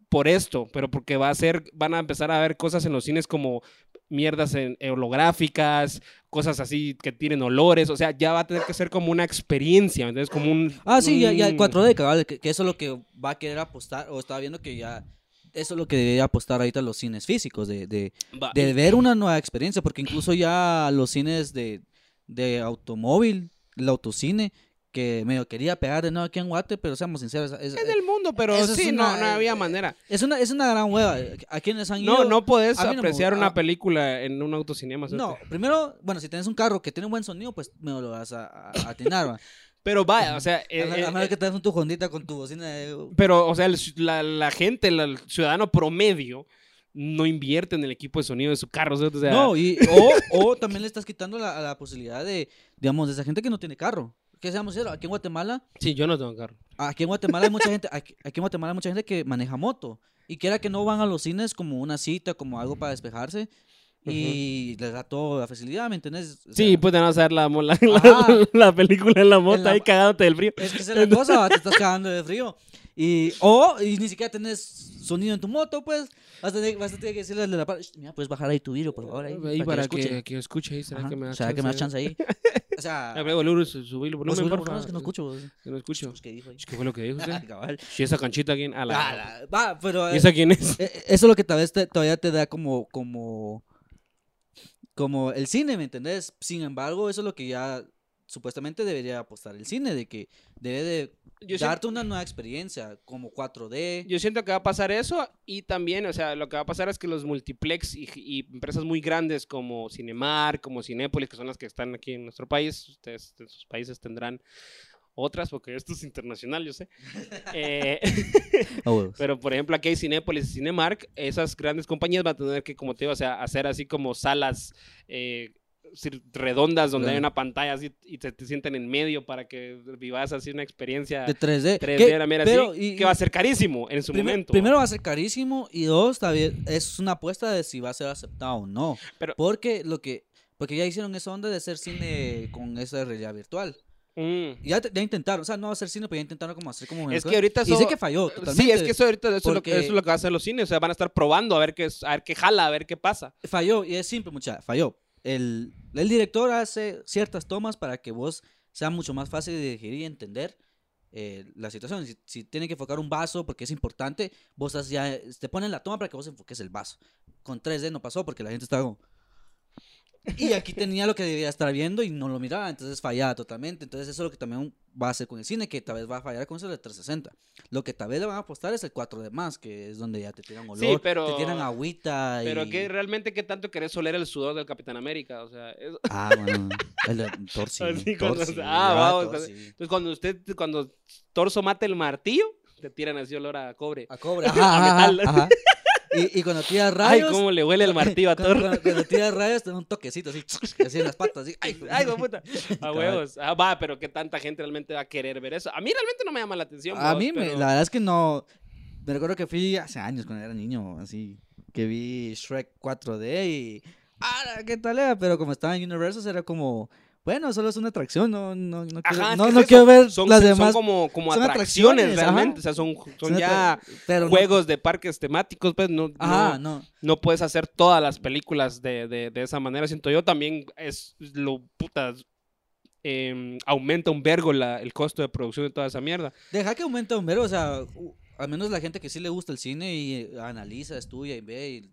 por esto, pero porque va a ser, van a empezar a ver cosas en los cines como mierdas en- holográficas, cosas así que tienen olores, o sea, ya va a tener que ser como una experiencia, entonces como un... Ah, sí, ya, ya el un- 4D, cabal, que, que eso es lo que va a querer apostar, o estaba viendo que ya, eso es lo que debería apostar ahorita los cines físicos, de, de, de ver una nueva experiencia, porque incluso ya los cines de, de automóvil, el autocine, que medio quería pegar de nuevo aquí en Guate, pero seamos sinceros, es, en el mundo, pero es sí, una- no, no había manera. es una, es una gran hueva. A quienes han ido... No, no mí no apreciar una Ah. película en un autocinema. No, primero, bueno, si tienes un carro que tiene un buen sonido, pues me lo vas a, a, a atinar. Pero vaya, o sea... eh, a, eh, a menos eh, que tengas tu jondita con tu bocina de... Pero, o sea, el la, la gente, la- el ciudadano promedio, no invierte en el equipo de sonido de su carro. ¿sí? O sea, No, y, o, o también le estás quitando la, la posibilidad de, digamos, de esa gente que no tiene carro. Que seamos sinceros, aquí en Guatemala, Sí, yo no tengo carro. aquí en Guatemala hay mucha gente, aquí, aquí en Guatemala hay mucha gente que maneja moto. Y quiera que no van a los cines como una cita, como algo para despejarse. Y les da toda la facilidad, ¿me entiendes? O Sí, sea, pues te van a hacer la, mo- la, Ajá. la- la película en la moto la- ahí cagándote del frío. Es que esa es la cosa, te estás cagando de frío. Y, o, y ni siquiera tenés sonido en tu moto, pues. Vas a tener, vas a tener que decirle de la par, "Shh, mira, puedes bajar ahí tu vidrio, por favor, ahí, Ahí para, para que, que, que escuche ahí, ¿será Ajá, que me da ¿Será que me das chance ahí? O sea, Ah, pero, el subilo, por por favor, favor. es que no escucho. vos. Que no escucho. Pues, ¿Qué dijo ahí? ¿Qué fue lo que dijo usted? Cabal. Si esa canchita aquí a la... Ah, la- Va, pero ¿Y eh, esa quién es? eh, eso es lo que tal vez te- todavía te da como, como, como el cine, ¿me entendés? Sin embargo, eso es lo que ya supuestamente debería apostar el cine, de que debe de Yo siento- darte una nueva experiencia, como 4D. Yo siento que va a pasar eso y también, o sea, lo que va a pasar es que los multiplex y, y empresas muy grandes como Cinemark, como Cinépolis, que son las que están aquí en nuestro país, ustedes en sus países tendrán otras, porque esto es internacional, yo sé. Eh, pero, por ejemplo, aquí hay Cinépolis y Cinemark, esas grandes compañías van a tener que, como te digo, o sea, hacer así como salas eh, redondas donde hay una pantalla así y te, te sienten en medio para que vivas así una experiencia de 3D. 3D, que- era mera pero, así, y- que va a ser carísimo en su primer- momento. Primero va a ser carísimo y dos, también es una apuesta de si va a ser aceptado o no. Pero- porque lo que porque ya hicieron esa onda de hacer cine con esa realidad virtual. Mm. Ya, ya intentaron, o sea, no hacer cine, pero ya intentaron como hacer como... Es que ahorita Y eso- que falló totalmente. Sí, es que eso ahorita eso, es lo, que- eso es lo que va a hacer los cines. O sea, van a estar probando a ver qué, a ver qué jala, a ver qué pasa. Falló, y es simple, mucha, falló. El, el director hace ciertas tomas para que vos sea mucho más fácil de digerir y entender eh, la situación. Si, tiene que enfocar un vaso porque es importante, vos ya, te ponen la toma para que vos enfoques el vaso. Con 3D no pasó porque la gente estaba. Y aquí tenía lo que debía estar viendo y no lo miraba, entonces fallaba totalmente. Entonces eso es lo que también va a hacer con el cine, que tal vez va a fallar con eso de 360. Lo que tal vez le van a apostar es el 4D más, que es donde ya te tiran olor, Sí, pero- te tiran agüita y... Pero que realmente qué tanto querés oler el sudor del Capitán América. O sea, es- Ah, bueno. El sí. Así cuando- ah, vamos, sí. entonces cuando usted, cuando Torso mate el martillo, te tiran así olor a cobre. A cobre. A Ajá, ajá, metal. ajá. Y, y cuando tiras Ay, rayos. cómo le huele el martillo a cuando, Thor. cuando- cuando tiras rayos, te da un toquecito así, así en las patas. Así. Ay, Ay, puta. A huevos. Ah, va, pero que tanta gente realmente va a querer ver eso. A mí realmente no me llama la atención. A mí, me- la verdad es que no. Me recuerdo que fui hace años cuando era niño, así. Que vi Shrek 4D y. ¡Ah, qué tal era! Pero como estaba en Universal, era como. Bueno, solo es una atracción, no, no, no quiero, Ajá, es no, no es quiero ver son, las son demás. como, como son atracciones, atracciones, ajá. realmente. O sea, son, son son ya no- juegos de parques temáticos, pues no, Ajá, no, no. no puedes hacer todas las películas de, de, de esa manera. Siento yo también es lo putas. em, aumenta un vergo la- el costo de producción de toda esa mierda. Deja que aumente un verbo, o sea, al menos la gente que sí le gusta el cine y eh, analiza, estudia y ve, y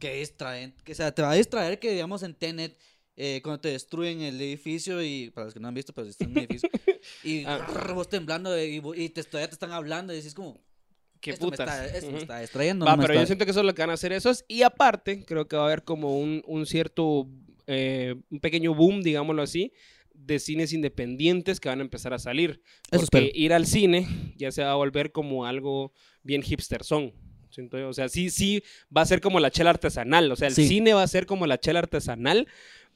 que distraen, que o sea, te va a distraer que digamos en Tenet, eh, cuando te destruyen el edificio y para los que no han visto, pero está en un edificio, y Ah. vos temblando y, vo- y te, todavía te están hablando y decís como, Qué esto, me putas. está, esto me Ujú. está distrayendo. Va, no me pero yo está- siento que eso es lo que van a hacer esos. Y aparte, creo que va a haber como un, un cierto, eh, un pequeño boom, digámoslo así, de cines independientes que van a empezar a salir. Eso Porque espero. ir al cine ya se va a volver como algo bien hipster son. Yo. O sea, sí, sí, va a ser como la chela artesanal. O sea, el Sí. cine va a ser como la chela artesanal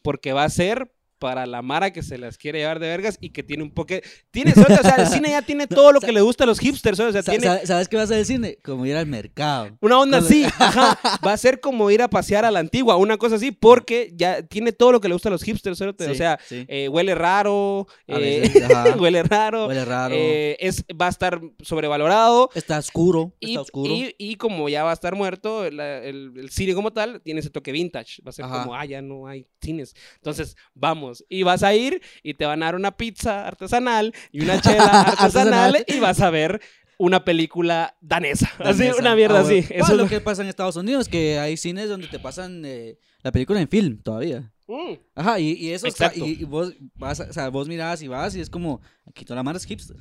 porque va a ser para la mara que se las quiere llevar de vergas y que tiene un poco... Tiene, o sea, el cine ya tiene todo lo que le gusta a los hipsters. O sea, tiene, sa- ¿Sabes qué va a ser el cine? Como ir al mercado. una onda así, ajá. Va a ser como ir a pasear a la antigua, una cosa así, porque ya tiene todo lo que le gusta a los hipsters, o sea, sí. eh, huele raro, eh, veces, huele raro, Huele raro. eh, es, va a estar sobrevalorado. está oscuro, Y, está oscuro. y- y como ya va a estar muerto, la- el, el cine como tal tiene ese toque vintage. Va a ser Ajá. como, ah, ya no hay cines. Entonces, vamos. Y vas a ir y te van a dar una pizza artesanal y una chela artesanal y vas a ver una película danesa. Así, Danesa. una mierda Ah, así. bueno. Eso Bueno, es lo que pasa en Estados Unidos, que hay cines donde te pasan eh, la película en film todavía. Mm. Ajá, y, y eso está- Exacto. y, y vos vas, o sea, vos mirás y vas y es como, aquí toda la mara es hipster,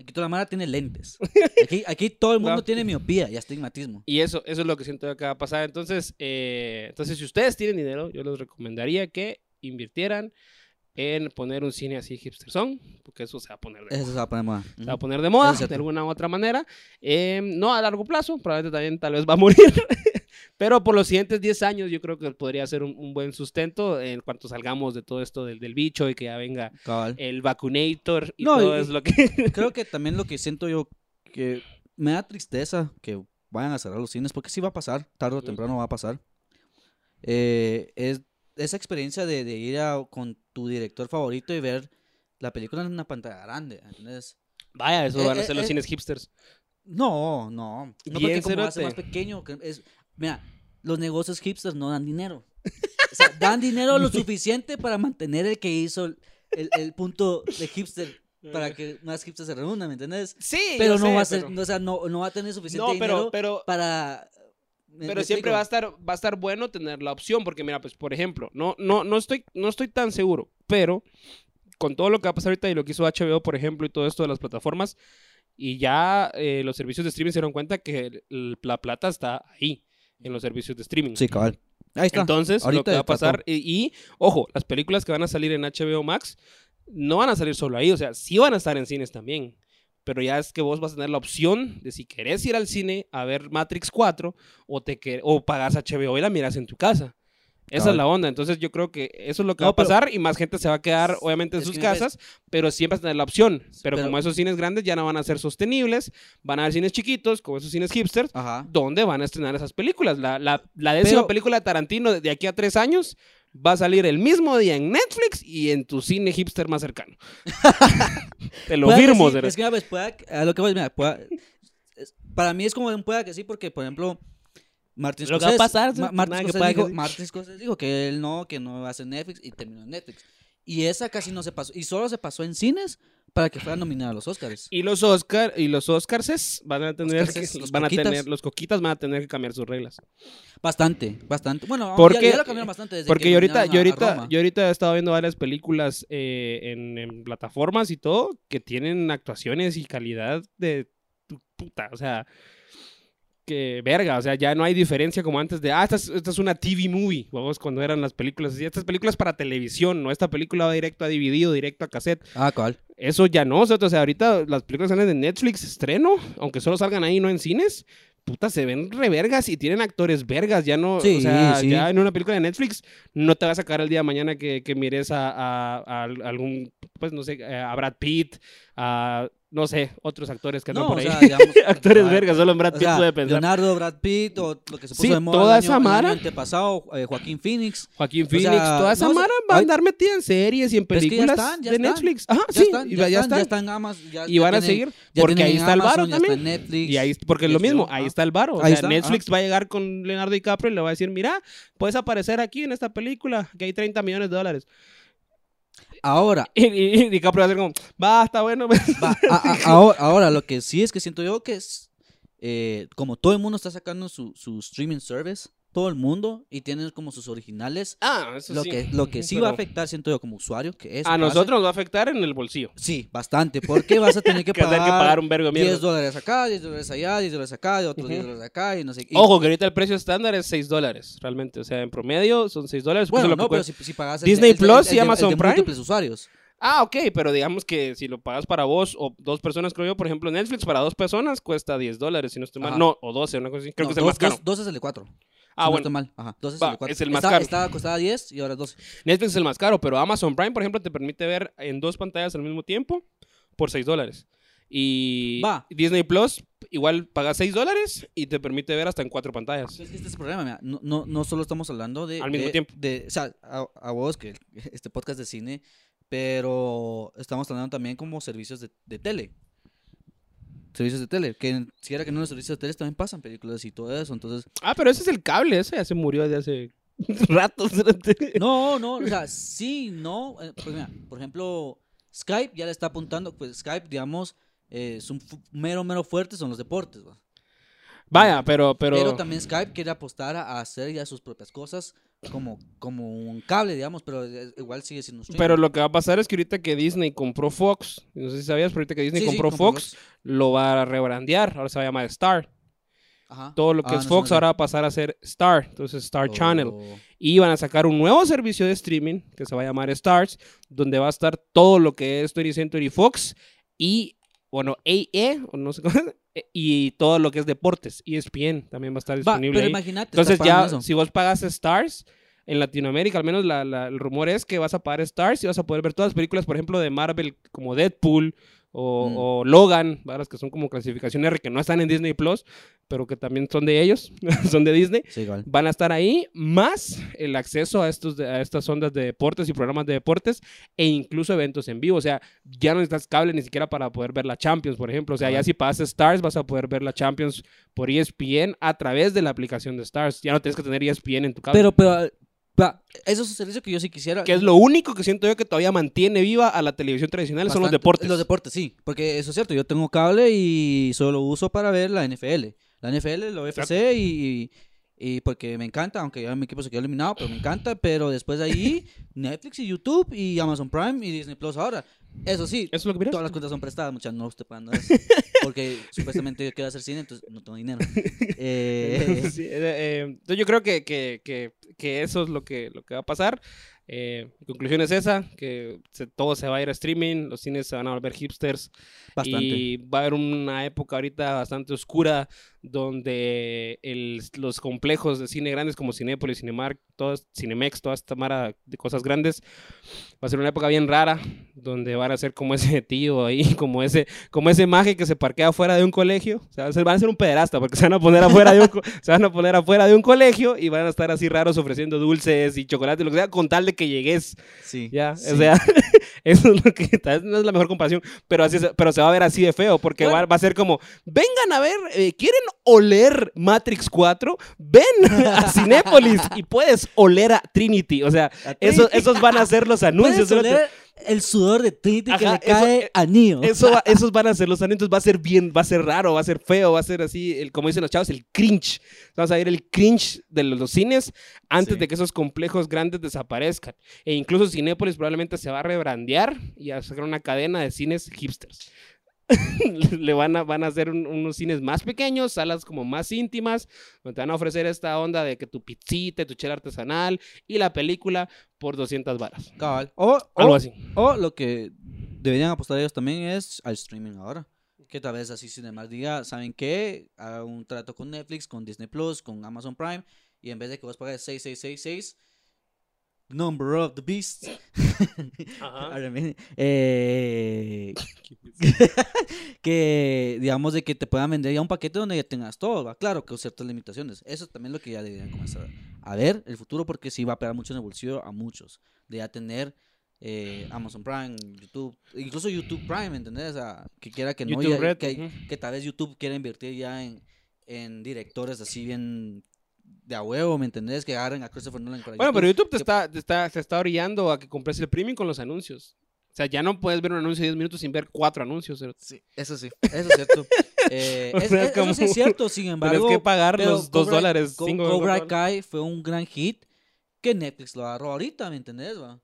aquí toda la mara tiene lentes, aquí, aquí todo el mundo Va. tiene miopía y astigmatismo. Y eso, eso es lo que siento que va a pasar. Entonces, eh, entonces, si ustedes tienen dinero, yo les recomendaría que invirtieran en poner un cine así hipster son, porque eso se va a poner de Eso moda. se va a poner moda. Se va a poner de moda de alguna u otra manera. Eh, no a largo plazo, probablemente también tal vez va a morir. Pero por los siguientes 10 años yo creo que podría ser un, un buen sustento en cuanto salgamos de todo esto del, del bicho y que ya venga Cabal. el vacunator y No, todo y- es lo que... Creo que también lo que siento yo, que me da tristeza que vayan a cerrar los cines, porque sí va a pasar, tarde o temprano va a pasar. Eh, es esa experiencia de, de ir a- con tu director favorito y ver la película en una pantalla grande, ¿entendés? Vaya, eso Eh, van a eh, ser los eh. cines hipsters. No, no. No porque como va a ser más pequeño. es, mira, los negocios hipsters no dan dinero. O sea, dan dinero lo suficiente para mantener el que hizo el, el- el punto de hipster para que más hipsters se reúnan, ¿me entiendes? Sí, Pero no sé, va a ser, pero- no, o sea, no, no va a tener suficiente No, dinero pero, para... ¿me- pero siempre va a estar va a estar bueno tener la opción porque mira pues por ejemplo no no no estoy no estoy tan seguro pero con todo lo que va a pasar ahorita y lo que hizo HBO por ejemplo y todo esto de las plataformas y ya eh, los servicios de streaming se dieron cuenta que el- el- la plata está ahí en los servicios de streaming Sí, cabal. Ahí está. entonces lo Ahorita que va a pasar y, y, ojo las películas que van a salir en HBO Max no van a salir solo ahí o sea sí van a estar en cines también pero ya es que vos vas a tener la opción de si querés ir al cine a ver Matrix 4 o, te que, o pagas HBO y la miras en tu casa. Esa es la onda. Entonces yo creo que eso es lo que No, va a pasar y más gente se va a quedar obviamente en sus ves- casas, pero siempre vas a tener la opción. Pero, pero- como esos cines grandes ya no van a ser sostenibles, van a haber cines chiquitos, como esos cines hipsters, Ajá. donde van a estrenar esas películas. La, la, la décima Pero- película de Tarantino de, de aquí a tres años va a salir el mismo día en Netflix y en tu cine hipster más cercano. Te lo Pueda que firmo. sí. Es que, pues, pueda a lo que voy, mira, pueda- es- para mí es como un pueda que sí, porque, por ejemplo, Martin Lo que va a Scorsese, pasar, Ma- que Scorsese dijo, Scorsese dijo que él no, que no va a hacer Netflix y terminó en Netflix. Y esa casi no se pasó, y solo se pasó en cines para que fuera nominada a los Oscars. Y los Oscar y los Oscarses van a tener Oscarses, que- los van a coquitas. tener los coquitas van a tener que cambiar sus reglas. Bastante, bastante. Bueno, Porque- ya, ya lo cambiaron bastante desde Porque que yo ahorita yo a- a ahorita yo ahorita he estado viendo varias películas eh, en, en plataformas y todo que tienen actuaciones y calidad de puta, o sea, que verga, o sea, ya no hay diferencia como antes de, ah, esta es, esta es una TV movie, vamos, cuando eran las películas estas películas para televisión, no, esta película va directo a DVD o directo a cassette. Ah, ¿cuál? Eso ya no, o sea, ahorita las películas salen de Netflix estreno, aunque solo salgan ahí, no en cines. puta, se ven revergas y tienen actores vergas. Ya no, Sí, o sea, sí. ya en una película de Netflix no te va a sacar el día de mañana que, que mires a, a- a algún, pues no sé, a Brad Pitt, a, no sé, otros actores que andan por o ahí. sea, digamos, actores ah, vergas, solo en Brad o Pitt sea, puede pensar. Leonardo, Brad Pitt, o lo que se puso Sí, de moda toda el año, esa el año mara. antepasado, eh, Joaquín Phoenix. Joaquín o Phoenix, sea, toda esa no, o sea, mara va a andar metida en series y en Pero es que ya películas están, ya de están. Netflix. Ajá, Ya sí, están, ya, están, ya están. Amazon, Y van a seguir, porque ahí está el varo está también. Netflix. Y ahí, porque es lo HBO, mismo, ahí está el varo. O sea, Netflix va a llegar con Leonardo DiCaprio y le va a decir, mira, puedes aparecer aquí en esta película, que hay 30 millones de dólares. Ahora, Y, y- y DiCaprio va a decir como, va, está bueno. pues". va, a- a- ahora, ahora, lo que sí es que siento yo que es, eh, como todo el mundo está sacando su, su streaming service, todo el mundo, y tienen como sus originales, Ah, eso lo, sí. que, lo que sí va a afectar, siento yo, como usuario, que eso A nosotros nos va a afectar en el bolsillo. Sí, bastante, porque vas a tener que pagar, que pagar un vergo de 10 mierda. dólares acá, 10 dólares allá, 10 dólares acá, y otros 10 Ujú. dólares acá, y no sé qué. Ojo, que ahorita el precio estándar es 6 dólares, realmente. O sea, en promedio son 6 dólares. Bueno, es no, pero si, si pagas el- Disney el- Plus el y Amazon de Prime. múltiples usuarios. Ah, ok, pero digamos que si lo pagas para vos o dos personas, creo yo, por ejemplo, Netflix para dos personas cuesta 10 dólares, si no estoy mal. Ajá. No, o 12, una cosa así. Creo No, que es el más caro. Dos, dos es el de 4. Ah, no bueno. mal. Ajá, dos es Va, el de 4. es el más caro. Estaba, costaba 10 y ahora es 12. Netflix es el más caro, pero Amazon Prime, por ejemplo, te permite ver en dos pantallas al mismo tiempo por 6 dólares. Y Va. Disney Plus, igual pagas 6 dólares y te permite ver hasta en cuatro pantallas. Es que este es el problema, mira, no, no, no solo estamos hablando de... Al mismo de- tiempo. de- o sea, a, a vos, que este podcast de cine, pero estamos hablando también como servicios de, de tele. Servicios de tele, que si era que no los servicios de tele también pasan películas y todo eso, entonces... Ah, pero ese es el cable, ese ya se murió desde hace rato. No, no, o sea, sí, no. eh, Pues mira, por ejemplo, Skype ya le está apuntando, pues Skype, digamos, eh, es un mero, mero fuerte son los deportes, ¿va? Vaya, pero, pero, Pero, también Skype quiere apostar a, hacer ya sus propias cosas como, como un cable, digamos, pero igual sigue siendo un pero lo que va a pasar es que ahorita que Disney compró Fox, no sé si sabías, pero ahorita que Disney Sí, sí, compró compró Fox, lo va a rebrandear, ahora se va a llamar Star. Ajá. Todo lo que Ah, es no Fox ahora va a pasar a ser Star, entonces Star Channel. Oh. Y van a sacar un nuevo servicio de streaming que se va a llamar Stars, donde va a estar todo lo que es 20th Century Fox y, bueno, AE, o no sé cómo, y todo lo que es deportes. ESPN también va a estar Va, disponible pero ahí. imagínate. Entonces ya, eso. si vos pagas Stars, en Latinoamérica, al menos la- la- el rumor es que vas a pagar Stars y vas a poder ver todas las películas, por ejemplo, de Marvel, como Deadpool o, Mm. o Logan, ¿verdad? que son como clasificación R, que no están en Disney Plus, pero que también son de ellos, son de Disney. Sí, igual. Van a estar ahí, más el acceso a, estos, a estas ondas de deportes y programas de deportes, e incluso eventos en vivo. O sea, ya no necesitas cable ni siquiera para poder ver la Champions, por ejemplo. O sea, ya si pasas Stars, vas a poder ver la Champions por ESPN a través de la aplicación de Stars. Ya no tienes que tener ESPN en tu cable. Pero, pero, va, eso es un servicio que yo sí quisiera. que es lo único que siento yo que todavía mantiene viva a la televisión tradicional, son los Bastante. deportes. Los deportes, sí. Porque eso es cierto, yo tengo cable y solo uso para ver la NFL. La NFL, la UFC y, y porque me encanta, aunque ya mi equipo se quedó eliminado, pero me encanta. Pero después de ahí, Netflix y YouTube y Amazon Prime y Disney Plus ahora. Eso sí, Eso es lo que miras. todas las cuentas son prestadas, muchas no estoy pagando eso. Porque supuestamente yo quiero hacer cine, entonces no tengo dinero. Eh, Sí, eh, eh, entonces yo creo que, que, que, que eso es lo que, lo que va a pasar. Eh, mi conclusión es esa, que se- todo se va a ir a streaming, los cines se van a volver hipsters bastante. y va a haber una época ahorita bastante oscura donde el- los complejos de cine grandes como Cinépolis, Cinemark, todas, Cinemex, toda esta mara de cosas grandes, va a ser una época bien rara donde van a ser como ese tío ahí, como ese, como ese maje que se parquea afuera de un colegio, o sea, se- van a ser un pederasta porque se van a poner afuera de un, se van a poner afuera de un colegio y van a estar así raros ofreciendo dulces y chocolate, lo que sea, con tal de que llegues Sí. ya, sí. o sea, eso es lo que tal vez no es la mejor comparación, pero así pero se va a ver así de feo porque va, Bueno. va a ser como, vengan a ver, eh, ¿quieren oler Matrix 4? Ven a Cinépolis y puedes oler a Trinity, o sea, esos, esos van a ser los anuncios. El sudor de Trinity que Ajá, le cae eso- a Neo. Eso va- esos van a ser los anuncios, va a ser bien, va a ser raro, va a ser feo, va a ser así, el, como dicen los chavos, el cringe. Vamos a ver el cringe de los, los cines antes Sí. de que esos complejos grandes desaparezcan. E incluso Cinépolis probablemente se va a rebrandear y a sacar una cadena de cines hipsters. Le van a, van a hacer un- unos cines más pequeños, salas como más íntimas, donde te van a ofrecer esta onda de que tu pizzita, tu chela artesanal y la película por 200 varas. Cabal. O, Algo o- así. o lo que deberían apostar ellos también es al streaming ahora. Que tal vez así Cinemark diga, ¿saben qué? Haga un trato con Netflix, con Disney Plus, con Amazon Prime, y en vez de que vos pagues 6666, Number of the Beast, Ajá. Eh, que digamos de que te puedan vender ya un paquete donde ya tengas todo, ¿va? claro, con ciertas limitaciones. Eso es también lo que ya deberían comenzar a ver el futuro porque sí va a pegar mucho en el bolsillo a muchos, de ya tener eh, Amazon Prime, YouTube, incluso YouTube Prime, ¿me ¿entendés? O sea, que quiera que no, ya- que, que tal vez YouTube quiera invertir ya en, en directores así bien de a huevo, ¿me entendés? Que agarren a Christopher Nolan para Bueno, pero YouTube te que- está, te está, te está orillando a que compres el premium con los anuncios. O sea, ya no puedes ver un anuncio de 10 minutos sin ver cuatro anuncios. Sí, eso sí, eso es cierto. Eh, es- eso sí cierto, sin embargo. Tienes que pagar los 2 Cobra- dólares, Co- 5 Cobra Kai fue un gran hit que Netflix lo agarró ahorita, ¿me entendés? va?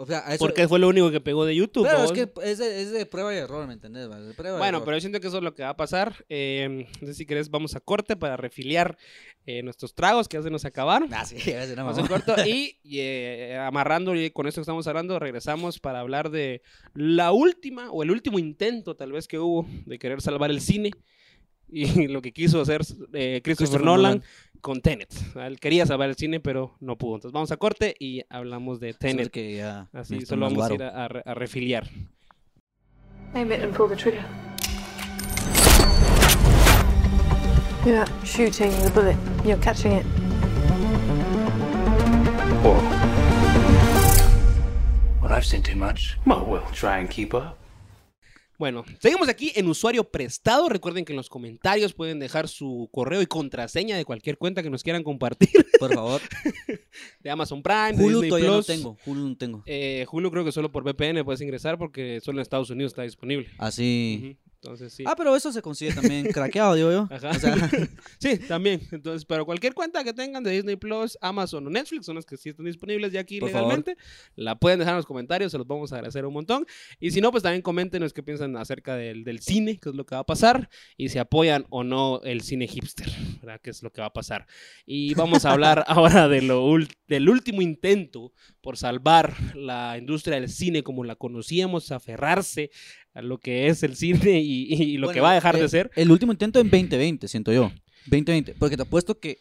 O sea, a eso, Porque fue lo único que pegó de YouTube. pero es que es de, es de prueba y error, ¿me entendés? va? De prueba y Bueno, error. pero yo siento que eso es lo que va a pasar. Eh, no sé si querés, vamos a corte para refiliar eh, nuestros tragos que ya se nos acabaron. Ah, sí, ya se Vamos a corto y, y, eh, amarrando y con esto que estamos hablando, regresamos para hablar de la última o el último intento tal vez que hubo de querer salvar el cine y lo que quiso hacer eh, Christopher, Christopher Nolan, Nolan. Con Tenet. Él quería salvar el cine, pero no pudo. Entonces vamos a corte y hablamos de Tenet. Que ya Así, solo vamos a ir a, a re- a refiliar. Aim it and pull the trigger. You're not shooting the bullet, you're catching it. Or. Well, I've seen too much. Well, we'll try and keep up. Bueno, seguimos aquí en usuario prestado. Recuerden que en los comentarios pueden dejar su correo y contraseña de cualquier cuenta que nos quieran compartir. Por favor. De Amazon Prime, Hulu Disney todavía no Plus. tengo. Hulu no tengo. Eh, Hulu creo que solo por VPN puedes ingresar porque solo en Estados Unidos está disponible. Así. Ujú, Entonces sí. Ah, pero eso se consigue también craqueado, digo yo. Ajá. O sea, sí, también. Entonces, pero cualquier cuenta que tengan de Disney Plus, Amazon o Netflix, son las que sí están disponibles ya aquí Por favor. legalmente, la pueden dejar en los comentarios, se los vamos a agradecer un montón. Y si no, pues también coméntenos qué piensan acerca del, del cine, qué es lo que va a pasar, y si apoyan o no el cine hipster, ¿verdad? ¿Qué es lo que va a pasar? Y vamos a hablar ahora de lo ul- del último intento por salvar la industria del cine como la conocíamos, aferrarse a lo que es el cine y, y lo que bueno, va a dejar eh, de ser. El último intento en 2020, siento yo. 2020. Porque te apuesto que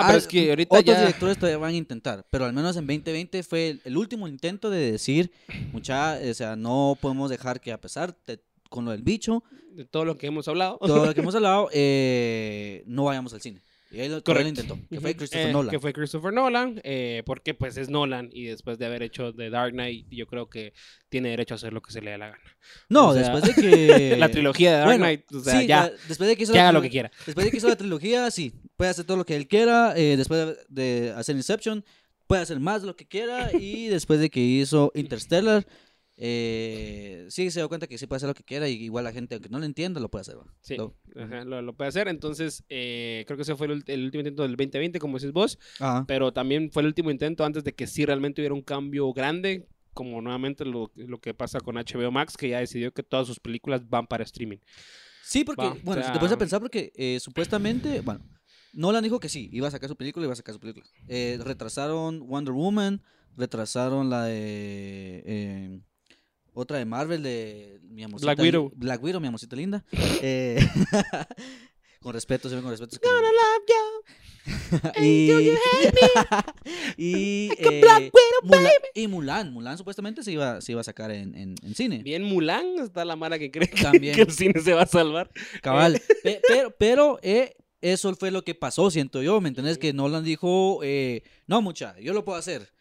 Ah, pero es que ahorita otros ya... directores todavía van a intentar, pero al menos en 2020 fue el, el último intento de decir, mucha, o sea, no podemos dejar que a pesar de, con lo del bicho, de todo lo que hemos hablado. todo lo que hemos hablado, eh, no vayamos al cine. Y Correcto. intentó, que fue. Christopher Eh, Nolan. Que fue Christopher Nolan, eh, porque pues es Nolan y después de haber hecho The Dark Knight, yo creo que tiene derecho a hacer lo que se le dé la gana. no, o sea, después de que... la trilogía de Dark bueno, Knight, o sea, sí, ya, la- después de que hizo que la haga lo que quiera. Después de que hizo la trilogía, sí, puede hacer todo lo que él quiera. eh, después de, de hacer Inception, puede hacer más de lo que quiera. Y después de que hizo Interstellar, eh, sí se dio cuenta que sí puede hacer lo que quiera. Y igual la gente, aunque no lo entienda, lo puede hacer. Sí, Lo- ajá, lo, lo puede hacer. Entonces, eh, creo que ese fue el, último intento del 2020, como decís vos, Ajá. pero también fue el último intento antes de que sí realmente hubiera un cambio grande, como nuevamente lo, lo que pasa con HBO Max, que ya decidió que todas sus películas van para streaming. Sí, porque, Va, bueno, o si te pones a sea- pensar, porque eh, supuestamente, bueno, Nolan dijo que sí, iba a sacar su película, iba a sacar su película. Eh, retrasaron Wonder Woman, retrasaron la de. Eh, otra de Marvel, de mi amorcita. Black Widow. Black Widow, mi amorcita linda. Eh, con respeto, se ven con respeto. es que- y y, eh, Mulan, y Mulan, Mulan supuestamente se iba, se iba a sacar en, en, en cine. Bien Mulan, está la mara que cree que- También. que el cine se va a salvar. Cabal. Pe- pero, pero eh, eso fue lo que pasó, siento yo. ¿Me entendés? Que Nolan dijo, eh, no, mucha, yo lo puedo hacer.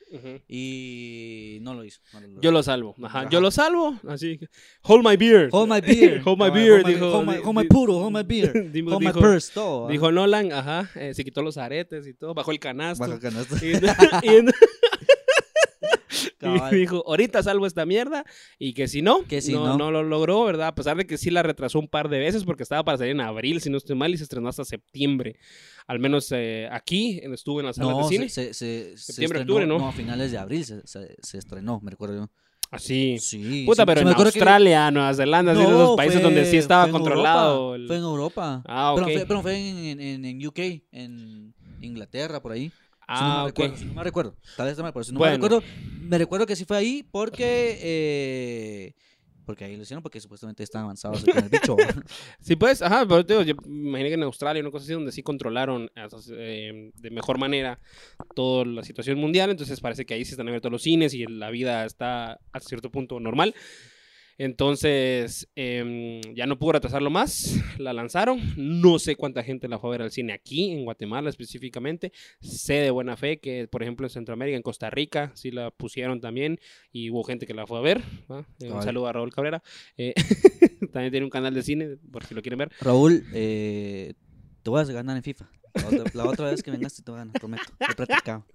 Y no lo hizo. no lo logró. Yo lo salvo, ajá. Ajá. Yo lo salvo, así que, hold my beer. Hold my beer. Hold my beer, hold my- dijo. Hold my, hold my puro, hold my beer. Dijo- hold my dijo- purse, todo. Dijo Nolan, ajá, eh, se quitó los aretes y todo, bajó el canasto. Baja canasta. Y, y-. y dijo, ahorita salvo esta mierda y que si no, Que si no, no. no lo logró, ¿verdad? A pesar de que sí la retrasó un par de veces porque estaba para salir en abril, si no estoy mal, y se estrenó hasta septiembre. Al menos eh, aquí estuvo en las salas No, de cine. se, se, se, se Septiembre, estrenó- octubre, ¿no? a finales de abril se, estrenó, me recuerdo yo. Así. Sí. Puta, sí, pero en acuerdo que- Australia, Nueva Zelanda, de esos No, países fue- donde sí estaba controlado. Europa, el- Fue en Europa. Ah, Pero ok. fue, pero fue en, en, en UK, en Inglaterra, por ahí. Si no Ah, recuerdo, no me recuerdo. Tal vez esté mal, pero si no Bueno. me recuerdo, me recuerdo que sí fue ahí porque, eh, Porque ahí lo hicieron porque supuestamente están avanzados con el bicho. Sí, pues, ajá, pero te digo, yo me imaginé que en Australia, una cosa así, donde sí controlaron eh, de mejor manera toda la situación mundial, entonces parece que ahí sí están abiertos los cines y la vida está a cierto punto normal. Entonces, em, ya no pudo retrasarlo más, la lanzaron. No sé cuánta gente la fue a ver al cine aquí, en Guatemala específicamente. Sé de buena fe que, por ejemplo, en Centroamérica, en Costa Rica, sí la pusieron también y hubo gente que la fue a ver. ¿va? Eh, Un saludo a Raúl Cabrera. Eh, también tiene un canal de cine, por si lo quieren ver. Raúl, eh, te vas a ganar en FIFA. La otra, la otra vez que vengaste a ganar, prometo. He practicado.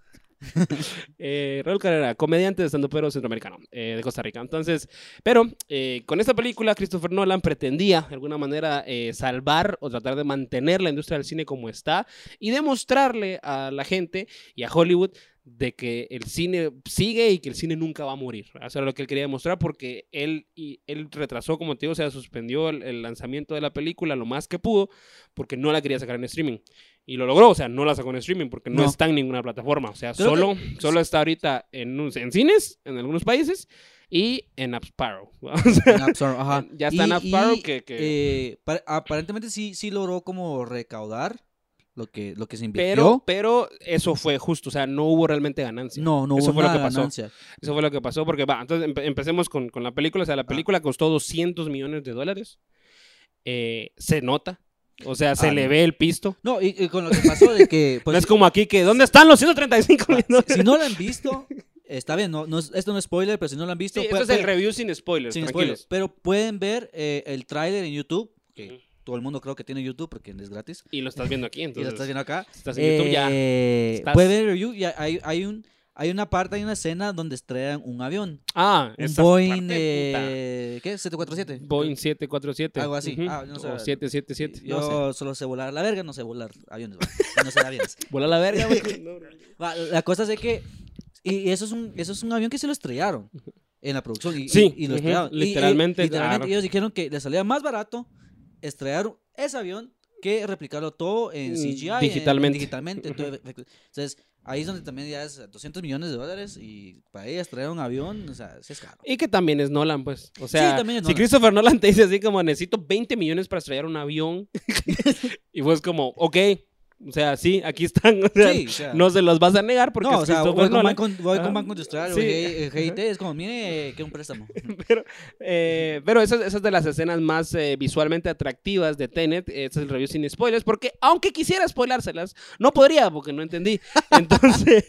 Eh, Raúl Carrera, comediante de stand pero centroamericano, eh, de Costa Rica. Entonces, pero eh, con esta película, Christopher Nolan pretendía de alguna manera eh, salvar o tratar de mantener la industria del cine como está y demostrarle a la gente y a Hollywood de que el cine sigue y que el cine nunca va a morir. Eso era lo que él quería demostrar porque él, y, él retrasó, como te digo, o sea, suspendió el, el lanzamiento de la película lo más que pudo porque no la quería sacar en streaming. Y lo logró, o sea, no la sacó en streaming porque no, No. está en ninguna plataforma. O sea, Creo solo, solo está ahorita en, en cines, en algunos países, y en App Sparrow. O sea, En ajá. Ya está en Y- App Sparrow y, que- que- eh, pa- aparentemente sí, sí logró como recaudar lo que, lo que se pero, invirtió. pero eso fue justo, o sea, no hubo realmente ganancia. no, no eso hubo fue lo que pasó. ganancia. Eso fue lo que pasó, porque va, entonces empe- empecemos con, con la película. O sea, la Ah. película costó 200 millones de dólares. Eh, se nota, o sea, se Ah, le ve el pisto. No, y, y con lo que pasó de que... no Pues, es como aquí que, ¿dónde están los 135 millones? si no lo han visto, está bien, no, no es- esto no es spoiler, pero si no lo han visto... Sí, puede- esto es el puede- review sin spoilers, sin tranquilos. spoilers, pero pueden ver eh, el tráiler en YouTube, que todo el mundo creo que tiene YouTube porque es gratis. Y lo estás viendo aquí, y lo entonces. estás viendo acá. si estás en YouTube ya. Eh, estás. Puede ver el review y hay, hay, un, hay una parte, hay una escena donde estrellan un avión. Ah, Un Boeing, eh, ¿qué? 747. Boeing 747. Algo así. Ujú. Ah, no sé. O 777. Yo No sé. solo sé volar la verga, no sé volar aviones. va. No sé aviones. Vuela la verga, güey. No. Va, la cosa es que. Y eso es un, eso es un avión que se lo estrellaron en la producción. Y, Sí, y, y lo estrellaron. Y- y- literalmente, literalmente claro. ellos dijeron que les salía más barato estrellar ese avión que replicarlo todo en Mm, CGI. en- digitalmente. digitalmente. Entonces, ahí es donde también ya es 200 millones de dólares. Y para ellos estrellar un avión, o sea, sí es caro. Y que también es Nolan, pues. O sea, también es si Nolan. Christopher Nolan te dice así como necesito 20 millones para estrellar un avión, y pues como, ok, o sea, sí, aquí están, o sea, Sí, o sea, no se los vas a negar porque no, es o sea, voy con, Nolan. voy con. Banco Industrial o Sí. G- GIT, es como, mire, que un préstamo. Pero, eh, pero esa, esa es de las escenas más eh, visualmente atractivas de Tenet. Este es el review sin spoilers, porque aunque quisiera spoilárselas, no podría porque no entendí. Entonces,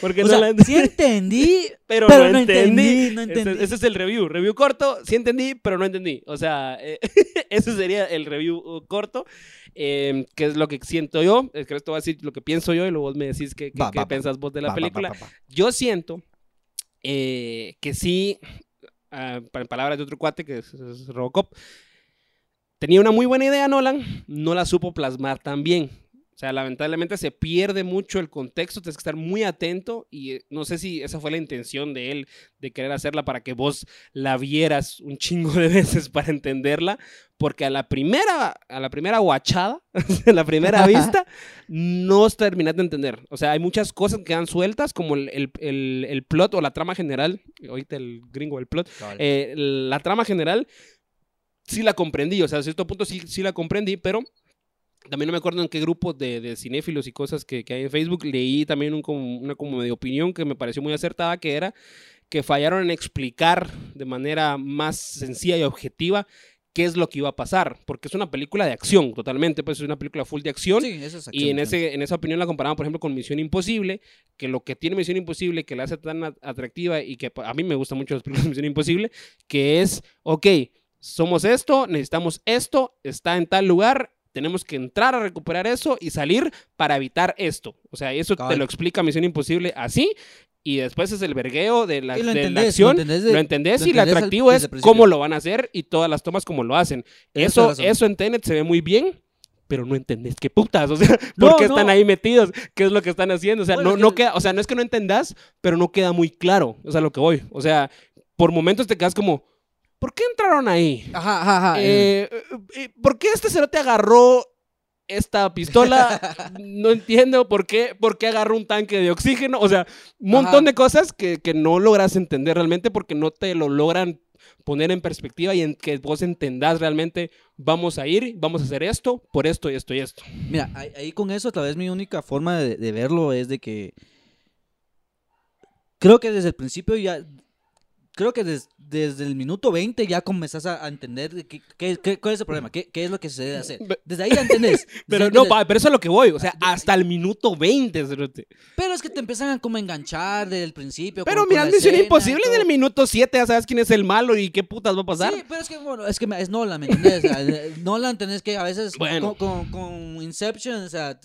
porque no la entendí. sí entendí, pero, pero no no entendí. entendí, no Ese- entendí. Ese, es el review. Review corto, sí entendí, pero no entendí. O sea, eh, ese sería el review uh, corto. eh, que es lo que siento yo. Es que esto va a decir lo que pienso yo y luego vos me decís qué, pensás vos de la Va, película. va, va. Yo siento eh, que sí, ah, en palabras de otro cuate que es, es Robocop, tenía una muy buena idea Nolan, no la supo plasmar tan bien. O sea, lamentablemente se pierde mucho el contexto, tienes que estar muy atento y eh, no sé si esa fue la intención de él, de querer hacerla para que vos la vieras un chingo de veces para entenderla, porque a la primera, a la primera guachada, a la primera vista, no terminas de entender. O sea, hay muchas cosas que quedan sueltas, como el, el- el- el plot o la trama general, ahorita el gringo, el plot, Cabal. eh, la trama general sí la comprendí, o sea, a cierto punto sí, sí la comprendí, pero también no me acuerdo en qué grupo de, de cinéfilos y cosas que, que hay en Facebook, leí también un, una como de opinión que me pareció muy acertada, que era que fallaron en explicar de manera más sencilla y objetiva qué es lo que iba a pasar, porque es una película de acción totalmente, pues es una película full de acción. Sí, eso es Y en, acción, ese, en esa opinión la comparaban, por ejemplo, con Misión Imposible, que lo que tiene Misión Imposible, que la hace tan at- atractiva y que a mí me gustan mucho las películas de Misión Imposible, que es, ok, somos esto, necesitamos esto, está en tal lugar, tenemos que entrar a recuperar eso y salir para evitar esto. O sea, eso te Cabal. lo explica Misión Imposible así. Y después es el vergueo de la, lo de la entendés, lo acción. entendés de- lo entendés lo y lo entendés al- atractivo desde es el cómo lo van a hacer y todas las tomas como lo hacen. Eso, eso en Tenet se ve muy bien, pero no entendés qué putas, o sea, No, ¿por qué no. están ahí metidos? ¿Qué es lo que están haciendo? O sea, Bueno, no, que- no queda, o sea, no es que no entendás, pero no queda muy claro, o sea, lo que voy. O sea, por momentos te quedas como, ¿por qué entraron ahí? Ajá, ajá, ajá. Eh, eh, eh, ¿Por qué este cerote agarró esta pistola? no entiendo por qué, por qué agarró un tanque de oxígeno. O sea, un montón Ajá. de cosas que, que no logras entender realmente porque no te lo logran poner en perspectiva y en que vos entendás realmente, vamos a ir, vamos a hacer esto, por esto y esto y esto. Mira, ahí, ahí con eso, tal vez mi única forma de, de verlo es de que creo que desde el principio ya, creo que des- desde el minuto 20 ya comenzás a, entender de qué, qué- qué- cuál es el problema, qué, qué es lo que se debe hacer. Desde ahí ya entendés. Pero no, pa, pero eso es lo que voy, o sea, hasta el minuto 20. cerote. Pero es que te empiezan a como enganchar desde el principio. Pero mira, Misión Imposible en el minuto 7 ya sabes quién es el malo y qué putas va a pasar. Sí, pero es que, bueno, es que es Nolan, ¿me entendés? O sea, eh, Nolan tenés que a veces Bueno. con, con, con Inception, o sea,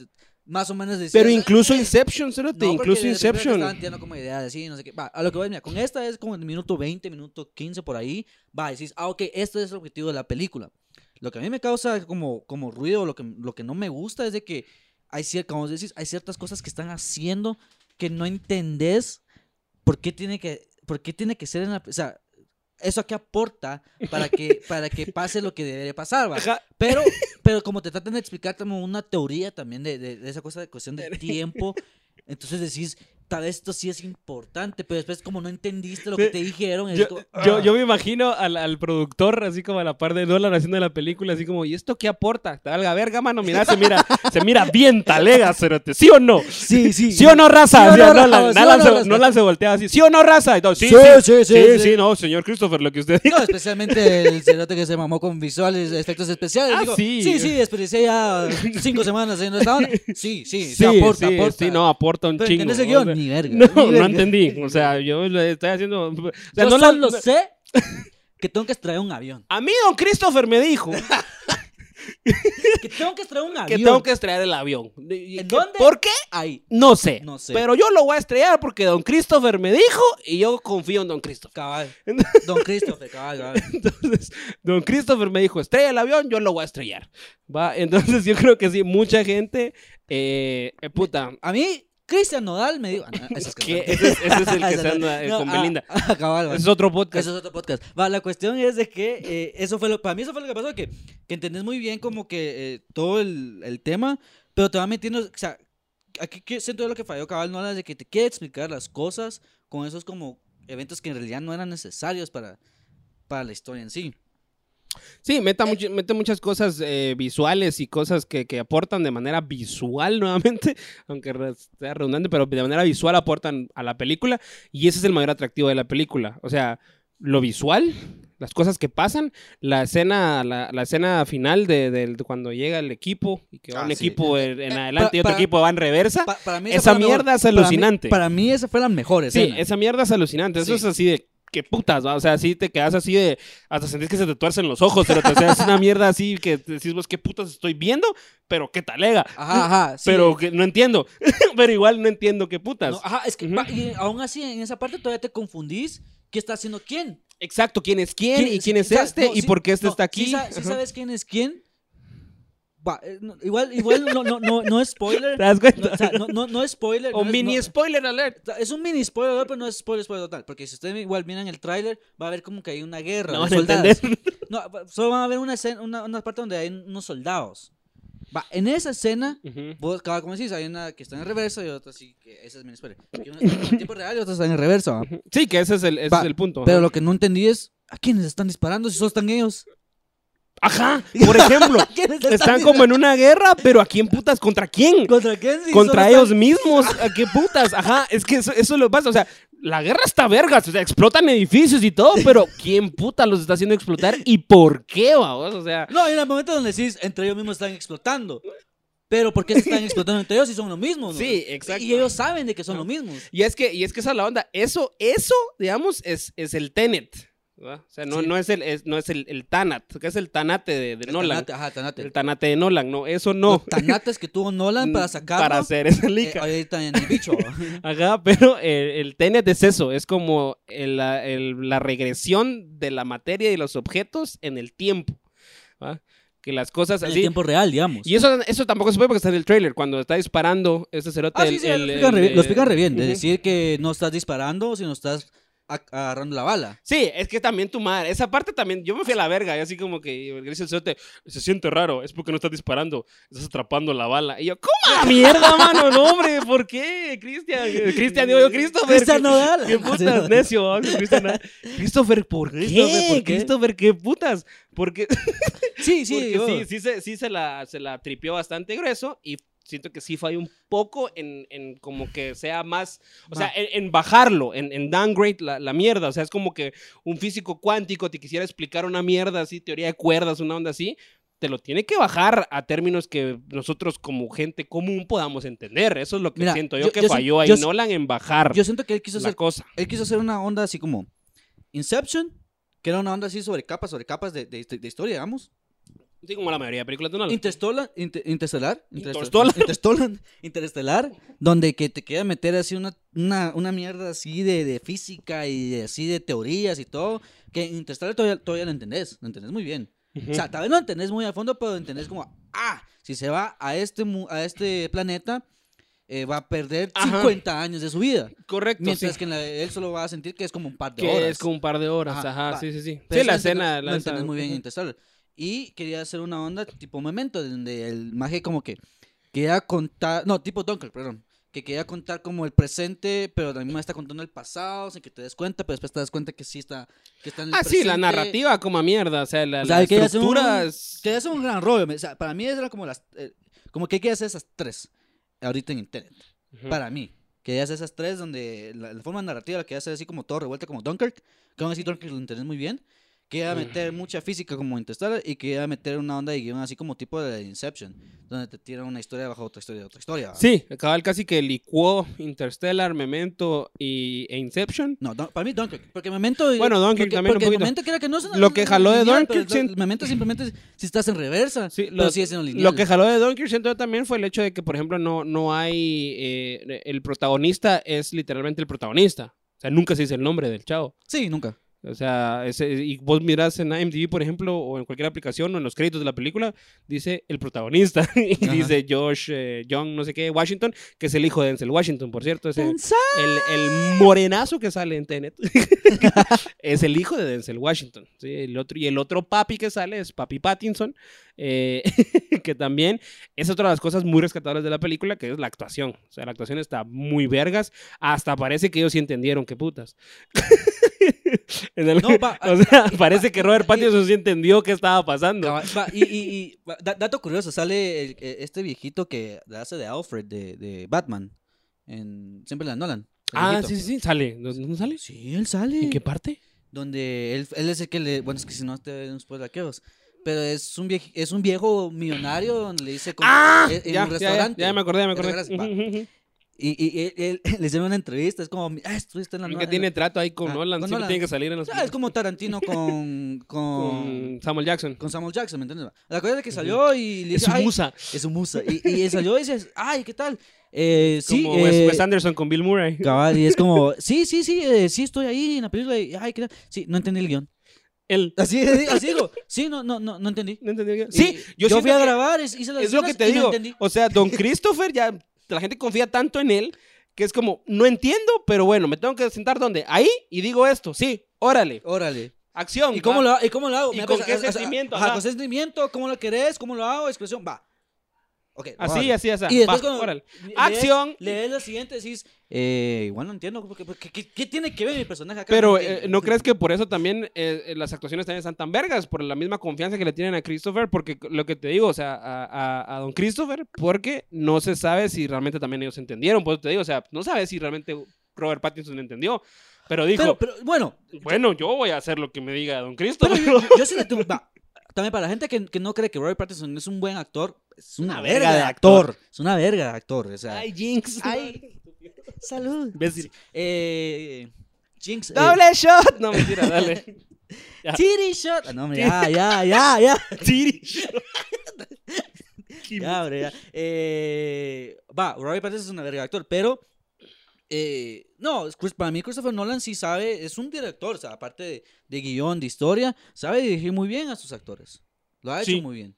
más o menos decir... Pero incluso Inception, cerote, No, incluso de Inception. Estaban tirando como ideas así, no sé qué. Va, a lo que voy, mira, con esta es como el minuto 20, minuto 15 por ahí. Va, decís, ah, ok, esto es el objetivo de la película. Lo que a mí me causa como, como ruido, lo que, lo que no me gusta es de que hay, como decís, hay ciertas cosas que están haciendo que no entendés por qué tiene que, por qué tiene que ser en la... O sea, eso qué aporta para que, para que pase lo que debería pasar, ¿va? Pero, pero como te tratan de explicar como una teoría también de, de- de esa cosa de cuestión de tiempo, entonces decís, tal vez esto sí es importante, pero después como no entendiste lo que te dijeron, Yo, como, ah. yo me imagino al, al productor, así como a la par de Nolan haciendo la película, así como, ¿y esto qué aporta? Te valga verga, mano, mira, se mira, se mira bien talega, cerote, ¿sí o no? Sí, sí. ¿Sí o no, raza? Sí o no, no. Nolan se voltea así, ¿sí o no, raza? Todo, sí, Sí, sí, sí, sí, no, señor Christopher, lo que usted diga. No, especialmente el cerote que se mamó con visuales, efectos especiales. Ah, Digo, sí. sí, sí, desperdicié ya cinco semanas haciendo esta onda. Sí, sí, sí, Sí, aporta, sí, aporta. sí, no, aporta un chingo. ¿entendés el o guion? Ni verga, No, ni no verga. entendí. O sea, yo le estoy haciendo. O sea, Yo no la- solo sé que tengo que extraer un avión. A mí, don Christopher me dijo Que tengo que extraer un que avión. tengo que estrellar el avión. ¿En dónde? ¿Por qué? Ahí. No sé. No sé. Pero yo lo voy a estrellar porque don Christopher me dijo y yo confío en don Christopher. Cabal. Don Christopher, cabal, cabal. Entonces, don Christopher me dijo, estrella el avión, yo lo voy a estrellar. ¿Va? Entonces, yo creo que sí, mucha gente, eh, eh, puta, A mí, Cristian Nodal me dijo. ah, no, es que ese, es- ese es el que se anda eh, No, con ah, Belinda. ah, cabal, va. Ese es otro podcast. Eso es otro podcast. Va, la cuestión es de que eh, eso fue lo, para mí eso fue lo que pasó, que, que entendés muy bien como que eh, todo el, el tema, pero te va metiendo, o sea, aquí siento yo lo que falló cabal no es de que te quiere explicar las cosas con esos como eventos que en realidad no eran necesarios para, para la historia en sí. Sí, meta much- mete muchas cosas eh, visuales y cosas que, que aportan de manera visual nuevamente, aunque sea redundante, pero de manera visual aportan a la película y ese es el mayor atractivo de la película. O sea, lo visual, las cosas que pasan, la escena, la, la escena final de, de- de cuando llega el equipo y que va Ah, un sí. equipo en, en Eh, adelante y para- otro equipo va en reversa. Pa- para mí Esa fue la mejor. mierda es Para mí- alucinante. Para mí, esa fue la mejor Sí, escena. esa mierda es alucinante. Eso Sí. es así de qué putas, ¿va? O sea, así te quedas así de. Hasta sentís que se te tuercen los ojos, pero o sea, es una mierda así que decís vos qué putas estoy viendo, pero qué talega. Ajá, ajá. sí. Pero que no entiendo. pero igual no entiendo qué putas. No, ajá, es que y aún así en esa parte todavía te confundís qué está haciendo quién. Exacto, quién es quién, y quién es o sea, este no, y sí, por qué este no, está sí aquí. sí Ajá. sabes quién es quién. Va, eh, no, igual, igual no, no, no, no es spoiler. ¿Te das cuenta? No, o sea, no, no, no es spoiler. o no es- mini no- spoiler alert. es un mini spoiler, pero no es spoiler, spoiler total. Porque si ustedes igual miran el tráiler, va a ver como que hay una guerra. No de van a soldados. entender. No, va- solo van a ver una, escena, una, una parte donde hay unos soldados. Va, en esa escena, Ujú. vos, cada como decís, hay una que está en reverso y otra sí, que esa es mini spoiler. Que una está en tiempo real y otra está en reverso. ¿va? Sí, que ese es el, ese Va, es el punto. Pero ajá. lo que no entendí es, ¿a quiénes están disparando si solo están ellos? Ajá, por ejemplo, ¿Quiénes están como en una guerra, pero ¿a quién putas? ¿Contra quién? ¿Contra quién? Contra ellos están- mismos. ¿A qué putas? Ajá, es que eso, eso lo pasa. O sea, la guerra está vergas. O sea, explotan edificios y todo, pero ¿quién puta los está haciendo explotar y por qué, vamos? O sea, No, hay un momento donde decís, entre ellos mismos están explotando. Pero ¿por qué se están explotando entre ellos si son los mismos? no? Sí, exacto. Y ellos saben de que son los mismos. y es que, y es que esa es la onda. Eso, eso, digamos, es, es el Tenet. ¿Verdad? O sea, no, Sí. no es el, es- no es el, el Tanat, que es el Tanate de, de El Nolan. Tanate, ajá, Tanate. El Tanate de Nolan, no, eso no. Los tanates que tuvo Nolan para sacarlo. Para hacer esa eh, lica. ahorita en el bicho. Ajá, pero eh, el Tenet es eso, es como el- la, el- la regresión de la materia y los objetos en el tiempo. Que las cosas en el tiempo real, digamos. Y eso, eso tampoco se puede porque está en el trailer. Cuando está disparando ese cerote. Ah, sí, sí, el- lo explican re, bien. De decir que no estás disparando, sino estás agarrando la bala. Sí, es que también tu madre, esa parte también, yo me fui a la verga, y así como que el cerote, se siente raro, es porque no estás disparando, estás atrapando la bala. Y yo, ¿cómo? la mierda, mano? No, hombre, ¿por qué? Cristian, Cristian, digo yo, Christopher. Cristian ¿qué- Nodal. ¿Qué putas, necio? vamos, Cristian. Christopher, ¿por qué? Christopher, ¿por qué? Christopher, ¿qué putas? Porque, Sí, sí, porque sí, sí, se, sí se, la, se la tripió bastante grueso y siento que sí falló un poco en, en como que sea más, o sea, en, en bajarlo, en, en downgrade la, la mierda, o sea, es como que un físico cuántico te quisiera explicar una mierda así, teoría de cuerdas, una onda así, te lo tiene que bajar a términos que nosotros como gente común podamos entender, eso es lo que Mira, siento yo, yo- que yo falló ahí Nolan en bajar Yo siento que él quiso la hacer, cosa. él quiso hacer una onda así como Inception, que era una onda así sobre capas, sobre capas de, de- de historia, digamos. Sí, como la mayoría de películas de Nolan. Interstellar, Inter- Interstellar, Interstellar. Interstellar, Interestelar, donde que te queda meter así una, una, una mierda así de, de física y de- así de teorías y todo, que Interstellar todavía, todavía lo entendés, lo entendés muy bien. O sea, tal vez no lo entendés muy a fondo, pero entendés como, ah, si se va a este, a este planeta, eh, va a perder Ajá. 50 años de su vida. Correcto, Mientras sí. que en la- él solo va a sentir que es como un par de que horas. es como un par de horas, Ajá, sí, sí, sí. Pero sí, la lo escena. la lo entendés muy bien. Interstellar. Y quería hacer una onda tipo momento, donde el maje como que quería contar, no, tipo Dunker, perdón, que quería contar como el presente, pero también me está contando el pasado, sin que te des cuenta, pero después te das cuenta que sí está, que está en el Ah, sí, la presente. narrativa como a mierda, o sea, la, O sea, la que estructura es- Quería hacer un gran rollo, o sea, para mí era como las, eh, como que quería hacer esas tres, ahorita en internet. Ujú. Para mí. Que hacer esas tres donde la, la forma narrativa la que hace así como todo revuelta como Dunkirk, que aún así Dunkirk lo entendés muy bien, que iba a meter mucha física como Interstellar y que iba a meter una onda de guion así como tipo de Inception, donde te tiran una historia bajo otra historia, otra historia. ¿va? Sí, cabal casi que licuó Interstellar, Memento y, e Inception. No, Dun- para mí Dunkirk, porque Memento... Bueno, Dunkirk porque, también un porque poquito. Memento quiera que no Lo que jaló de lineal, Dunkirk, pero sí. Memento simplemente si estás en reversa, Sí, pero lo, siendo lineal. lo que jaló de Dunkirk siento también fue el hecho de que, por ejemplo, no, no hay... eh, el protagonista es literalmente el protagonista. O sea, nunca se dice el nombre del chavo. Sí, nunca. O sea, ese- y vos mirás en IMDb, por ejemplo, o en cualquier aplicación o en los créditos de la película, dice el protagonista. y Ajá. dice Josh, eh, John, no sé qué, Washington, que es el hijo de Denzel Washington, por cierto. Ese, el, el morenazo que sale en Tenet es el hijo de Denzel Washington. ¿sí? El otro, y el otro papi que sale es Papi Pattinson, eh, que también es otra de las cosas muy rescatables de la película, que es la actuación. O sea, la actuación está muy vergas. Hasta parece que ellos sí entendieron qué putas. En el- No, va, o sea, y- parece que Robert Pattinson sí entendió qué estaba pasando. Y, dato curioso, sale el- eh, este viejito que hace de Alfred de, de Batman. En, siempre la Nolan. Ah, sí, sí, sí, sale. ¿Dónde sale? Sí, él sale. ¿En qué parte? Donde él, él es el que le. Bueno, es que si no te un spoiler aquí, vos. Pero es un, viejo, es un viejo millonario donde le dice. como- ¡Ah! en- ya, un ya, ya, restaurante. ya me acordé, ya me ¿Te acordé. Y, y él, le hicieron una entrevista. Es como. Ah, estuviste en la nueva- que en tiene trato ahí con Ah, Nolan, con siempre Nolan. tiene que salir en las Ah, es como Tarantino con. con, con Samuel Jackson. con Samuel Jackson, ¿me entiendes? La cosa es que salió y le Es dice, su musa. Es su musa. Y, y él salió y dice, ay, ¿qué tal? Eh, sí, como eh, Wes Anderson con Bill Murray. cabal, y es como, sí, sí, sí, eh, sí estoy ahí en la película. y, ay, ¿qué tal? Sí, no entendí el guion. Él. Así, así digo, sí, no, no, no, no entendí. ¿No entendí? Sí, yo, yo, fui a grabar, hice las Es lo que te no digo. O sea, Don Christopher ya la gente confía tanto en él que es como, no entiendo, pero bueno, me tengo que sentar donde? Ahí y digo esto, sí, órale, Órale. acción. ¿Y cómo, lo, ¿Y cómo lo hago? ¿Y con qué sentimiento? Ajá. con sentimiento, ¿cómo lo querés? ¿Cómo lo hago? Expresión, va. Así, órale. así, así. Y después va, cuando le- Acción. Lees lo siguiente decís, eh, igual no entiendo, porque- ¿qué, qué tiene que ver mi personaje acá? Pero Porque- eh, ¿no crees que por eso también eh, eh, las actuaciones también están tan vergas? Por la misma confianza que le tienen a Christopher, porque lo que te digo, o sea, a, a- a Don Christopher, porque no se sabe si realmente también ellos entendieron, por eso te digo, o sea, no sabes si realmente Robert Pattinson entendió, pero dijo, Pero, pero, bueno, bueno, yo voy a hacer lo que me diga Don Christopher. pero yo, yo sí le va, también para la gente que, que no cree que Robert Pattinson es un buen actor, es una, Una verga, verga de actor. Es una verga de actor, o sea... Ay, Jinx. Ay, salud. Eh, Jinx. eh, Doble shot. No, mentira, dale. Titty shot. Ah, no, hombre, ya, ya, ya, ya. Tiri. Ya, hombre, ya. Eh, va, Robert Pattinson es una verga de actor, pero. Eh, no, para mí Christopher Nolan sí sabe, es un director, o sea, aparte de, de guion, de historia, sabe dirigir muy bien a sus actores. Lo ha hecho Sí. muy bien.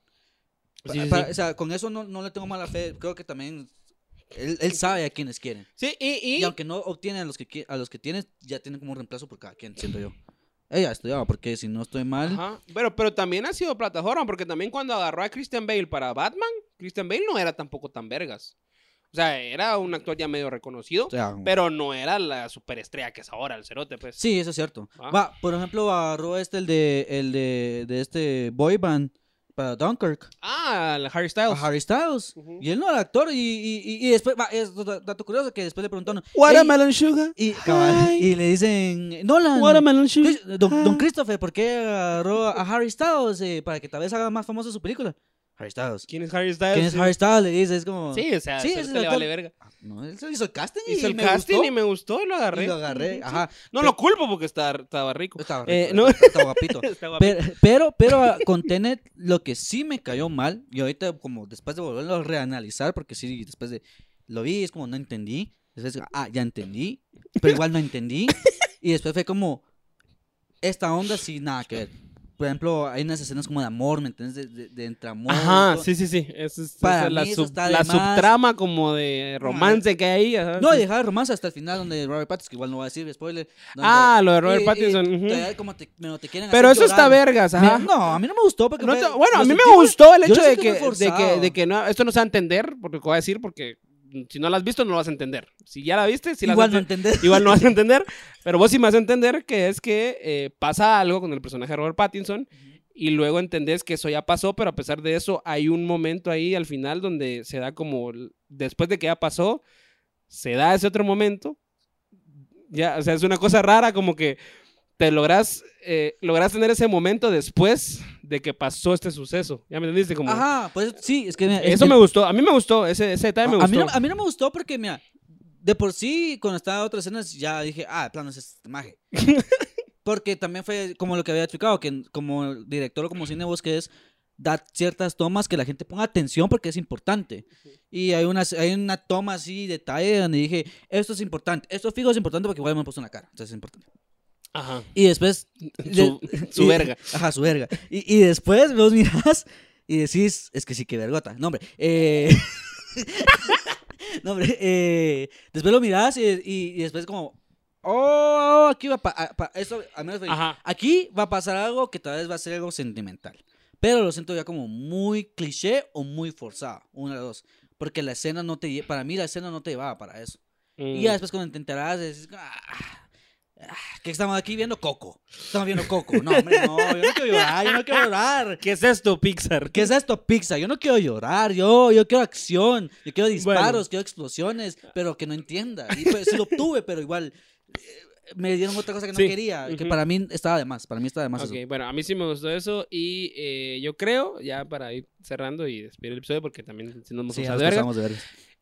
Pa- Sí, sí, pa- sí. O sea, con eso no, no le tengo mala fe. Creo que también Él, él sabe a quienes quieren. Sí, y, Y aunque no obtiene a los que a los que tiene, ya tiene como un reemplazo por cada quien, siento yo. Ella estudiaba, porque si no estoy mal. Ajá. Pero, pero también ha sido plataforma, porque también cuando agarró a Christian Bale para Batman, Christian Bale no era tampoco tan vergas. O sea, era un actor ya medio reconocido, o sea, pero no era la superestrella que es ahora, el cerote, pues. Sí, eso es cierto. Ah. Va, por ejemplo, agarró este, el de, el de, de este boy band para Dunkirk. Ah, el Harry Styles. A Harry Styles. Y él no era actor. Y, y, y- y después, va, es dato dato curioso que después le preguntaron. Watermelon Sugar. y, cabal, y le dicen, Nolan. Watermelon Sugar. Don, don Christopher, ¿por qué agarró a Harry Styles eh, para que tal vez haga más famosa su película? Harry Styles. ¿Quién es Harry Styles? ¿Quién es Harry Styles? Le dice, es como. Sí, o sea, Sí, ese es le vale verga. Ah, No, él hizo el casting y Hizo el me casting gustó, y me gustó y lo agarré. y lo agarré. Sí. Ajá. No lo culpo porque está- estaba rico. Estaba Eh, rico, no. estaba guapito. Guapo. Pero, pero, pero ah, con Tenet lo que sí me cayó mal, y ahorita como después de volverlo a reanalizar, porque sí, después de lo vi, es como no entendí, después, ah, ya entendí, pero igual no entendí, y después fue como, esta onda sí, nada que ver. Por ejemplo, hay unas escenas como de amor, ¿me entiendes? De, de, de entre amor. Ajá, sí, sí, sí. Esa es, Para esa es la, mí eso sub- está la subtrama como de romance que hay ahí. ajá, No, sí. dejar romance hasta el final donde Robert Pattinson, que igual no voy a decir, spoiler. donde- Ah, lo de Robert Pattinson, ujú. todavía como te, me lo te quieren Pero eso está vergas, Me- ajá. no, a mí no me gustó porque No bueno, a mí me gustó el hecho de que, de que, de que no, esto no se va a entender, porque lo voy a decir, porque si no lo has visto, no lo vas a entender. Si ya la viste, si la Igual vas no a entender. igual no vas a entender, pero vos sí me vas a entender que es que eh, pasa algo con el personaje de Robert Pattinson y luego entendés que eso ya pasó, pero a pesar de eso hay un momento ahí al final donde se da como, después de que ya pasó, se da ese otro momento. Ya, o sea, es una cosa rara como que te logras, eh, logras tener ese momento después de que pasó este suceso. ¿Ya me entendiste? Como, Ajá, pues sí, es que mira, es eso que- me gustó, a mí me gustó, ese, ese detalle me a, gustó. mí no, a mí no me gustó porque, mira, de por sí, cuando estaba en otras escenas, ya dije, ah, de plano es este maje. porque también fue como lo que había explicado, que como director o como cine vos que es, da ciertas tomas que la gente ponga atención porque es importante. Y hay, unas, hay una toma así, detalle, donde dije, esto es importante, esto fijo es importante porque igual me he puesto en la cara, entonces es importante. Ajá. Y después... Su, su y- verga. Ajá, su verga. Y, y después vos mirás y decís, es que sí, que vergota. No, hombre. Eh... no, hombre. eh, Después lo mirás y, y- después como, oh, aquí va a al menos fue- Ajá. aquí va a pasar algo que tal vez va a ser algo sentimental. Pero lo siento ya como muy cliché o muy forzado, una de dos. Porque la escena no te, para mí la escena no te llevaba para eso. Y ya Mm. después cuando te enterás, decís, ah, que estamos aquí viendo Coco. Estamos viendo Coco. No, hombre, no, yo no quiero llorar, yo no quiero llorar. ¿Qué es esto, Pixar? ¿Qué es esto, Pixar? Yo no quiero llorar, yo, yo quiero acción, yo quiero disparos, Bueno. quiero explosiones, pero que no entienda. Y pues sí lo obtuve, pero igual eh, me dieron otra cosa que no Sí, quería, que para mí estaba de más, para mí estaba de más Ok, eso. bueno, a mí sí me gustó eso y eh, yo creo, ya para ir cerrando y despedir el episodio, porque también si nos vamos Sí, a verga.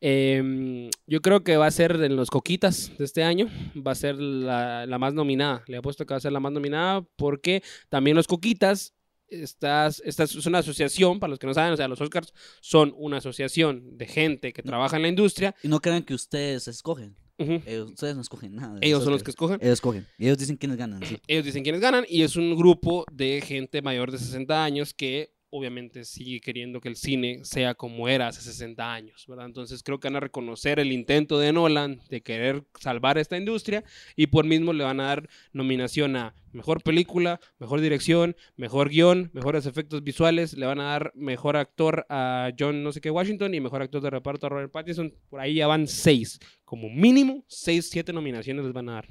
eh, yo creo que va a ser en los Coquitas de este año, va a ser la, la más nominada, le apuesto que va a ser la más nominada porque también los Coquitas, estas, esta es una asociación, para los que no saben, o sea, los Oscars son una asociación de gente que trabaja en la industria, Y no crean que ustedes escogen, Ellos, ustedes no escogen nada. ellos son los que escogen. Ellos escogen, ellos dicen quiénes ganan, sí. Ellos dicen quiénes ganan y es un grupo de gente mayor de 60 años que obviamente sigue queriendo que el cine sea como era hace 60 años, ¿verdad? Entonces creo que van a reconocer el intento de Nolan de querer salvar esta industria y por mismo le van a dar nominación a mejor película, mejor dirección, mejor guion, mejores efectos visuales, le van a dar mejor actor a John no sé qué Washington y mejor actor de reparto a Robert Pattinson, por ahí ya van seis, como mínimo seis, siete nominaciones les van a dar.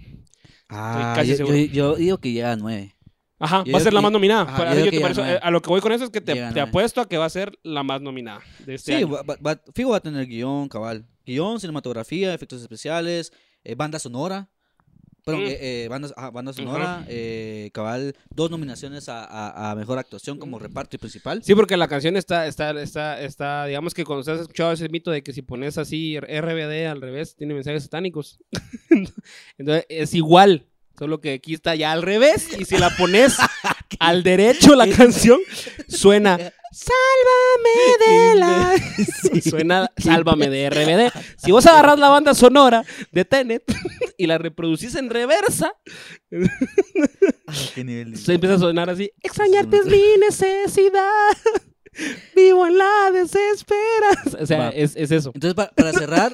Ah, casi yo, yo- yo digo que llega a nueve. Ajá, Yo va a ser la más nominada. ajá, Para- yo yo que eh, a lo que voy con eso es que te, apuesto a que va a ser la más nominada de este Sí, año. va, a tener guion, cabal. Guión, cinematografía, efectos especiales, eh, banda sonora. Perdón, Mm. eh, eh, banda, ajá, banda sonora, cabal, dos nominaciones a, a- a mejor actuación como reparto y principal. Sí, porque la canción está, está, está, está, digamos que cuando has escuchado ese mito de que si pones así RBD al revés, tiene mensajes satánicos. Entonces es igual, solo que aquí está ya al revés y si la pones al derecho la canción, suena Sálvame de la... Suena Sálvame de RBD. Si vos agarras la banda sonora de Tenet y la reproducís en reversa, ¿Qué nivel? se empieza a sonar así, extrañarte es mi necesidad. Vivo en la desesperanza. O sea, es, es eso. Entonces, pa- para cerrar,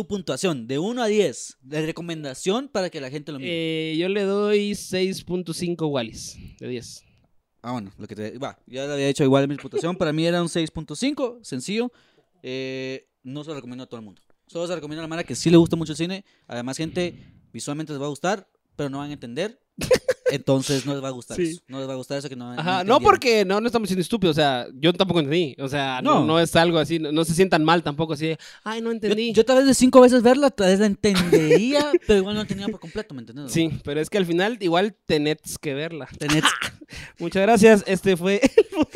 tu puntuación de 1 a 10, de recomendación para que la gente lo mire. Eh, yo le doy 6.5 Wallis de 10. Ah, bueno, lo que te. Va, ya le había hecho igual mi puntuación. Para mí era un 6.5, sencillo. Eh, no se lo recomiendo a todo el mundo. Solo se lo recomiendo a la mara que sí le gusta mucho el cine. Además, gente, visualmente les va a gustar, pero no van a entender. Entonces no les va a gustar Sí. eso. No les va a gustar eso que no Ajá, no porque no, no estamos siendo estúpidos, o sea, yo tampoco entendí, o sea, no, No. no es algo así, no, se sientan mal tampoco, así de, ay, no entendí. yo tal vez de cinco veces verla, tal vez la entendería, pero igual no entendía por completo, ¿me entiendes? Sí, pero es que al final igual tenés que verla. Tenés- Muchas gracias, este fue el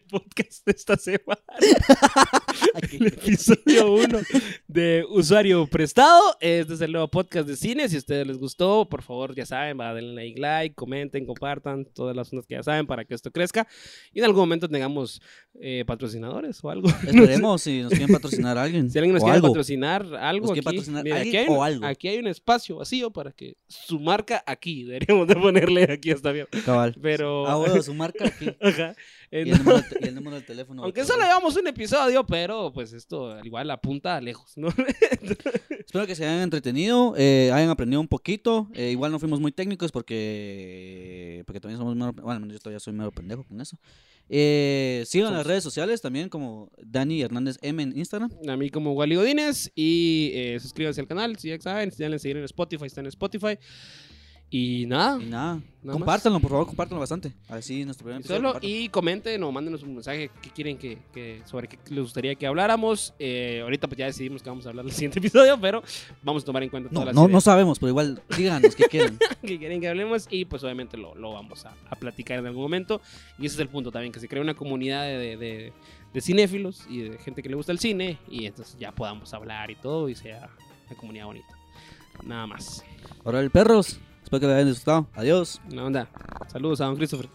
podcast de esta semana, el episodio 1 de Usuario Prestado. Este es el nuevo podcast de cine, si a ustedes les gustó, por favor, ya saben, va, denle like, comenten, compartan, todas las cosas que ya saben para que esto crezca y en algún momento tengamos eh, patrocinadores o algo. Esperemos si nos quieren patrocinar a alguien. Si alguien nos o quiere algo. patrocinar algo aquí, quiere patrocinar mira, alguien aquí, hay o un, algo. aquí hay un espacio vacío para que su marca aquí, deberíamos de ponerle aquí está bien. Cabal. Pero Ah, bueno, su marca aquí. Ajá. Y el, número, y el número del teléfono. aunque solo llevamos un episodio, pero pues esto igual apunta lejos, ¿no? Espero que se hayan entretenido, eh, hayan aprendido un poquito. eh, igual no fuimos muy técnicos porque porque también somos mero, bueno, yo todavía soy mero pendejo con eso. Eh, sigan las redes sociales también como Dani Hernández M en Instagram. A mí como Wally Godínez y eh, suscríbanse al canal, si ya saben, si ya seguir en Spotify, está en Spotify. Y nada, Y nada, más. compártanlo, por favor, compártanlo bastante. Así nuestro primer episodio. Solo y comenten o mándenos un mensaje que quieren que, que- sobre qué les gustaría que habláramos. Eh, ahorita pues ya decidimos que vamos a hablar en el siguiente episodio, pero vamos a tomar en cuenta No, todas las no, no ideas sabemos, pero igual díganos qué quieren. que quieren que hablemos y pues obviamente lo, lo vamos a, a platicar en algún momento. Y ese es el punto también, que se cree una comunidad de, de- de cinéfilos y de gente que le gusta el cine y entonces ya podamos hablar y todo y sea una comunidad bonita. Nada más. Ahora el perros. Espero que lo hayan disfrutado. Adiós. Una onda. Saludos a don Christopher.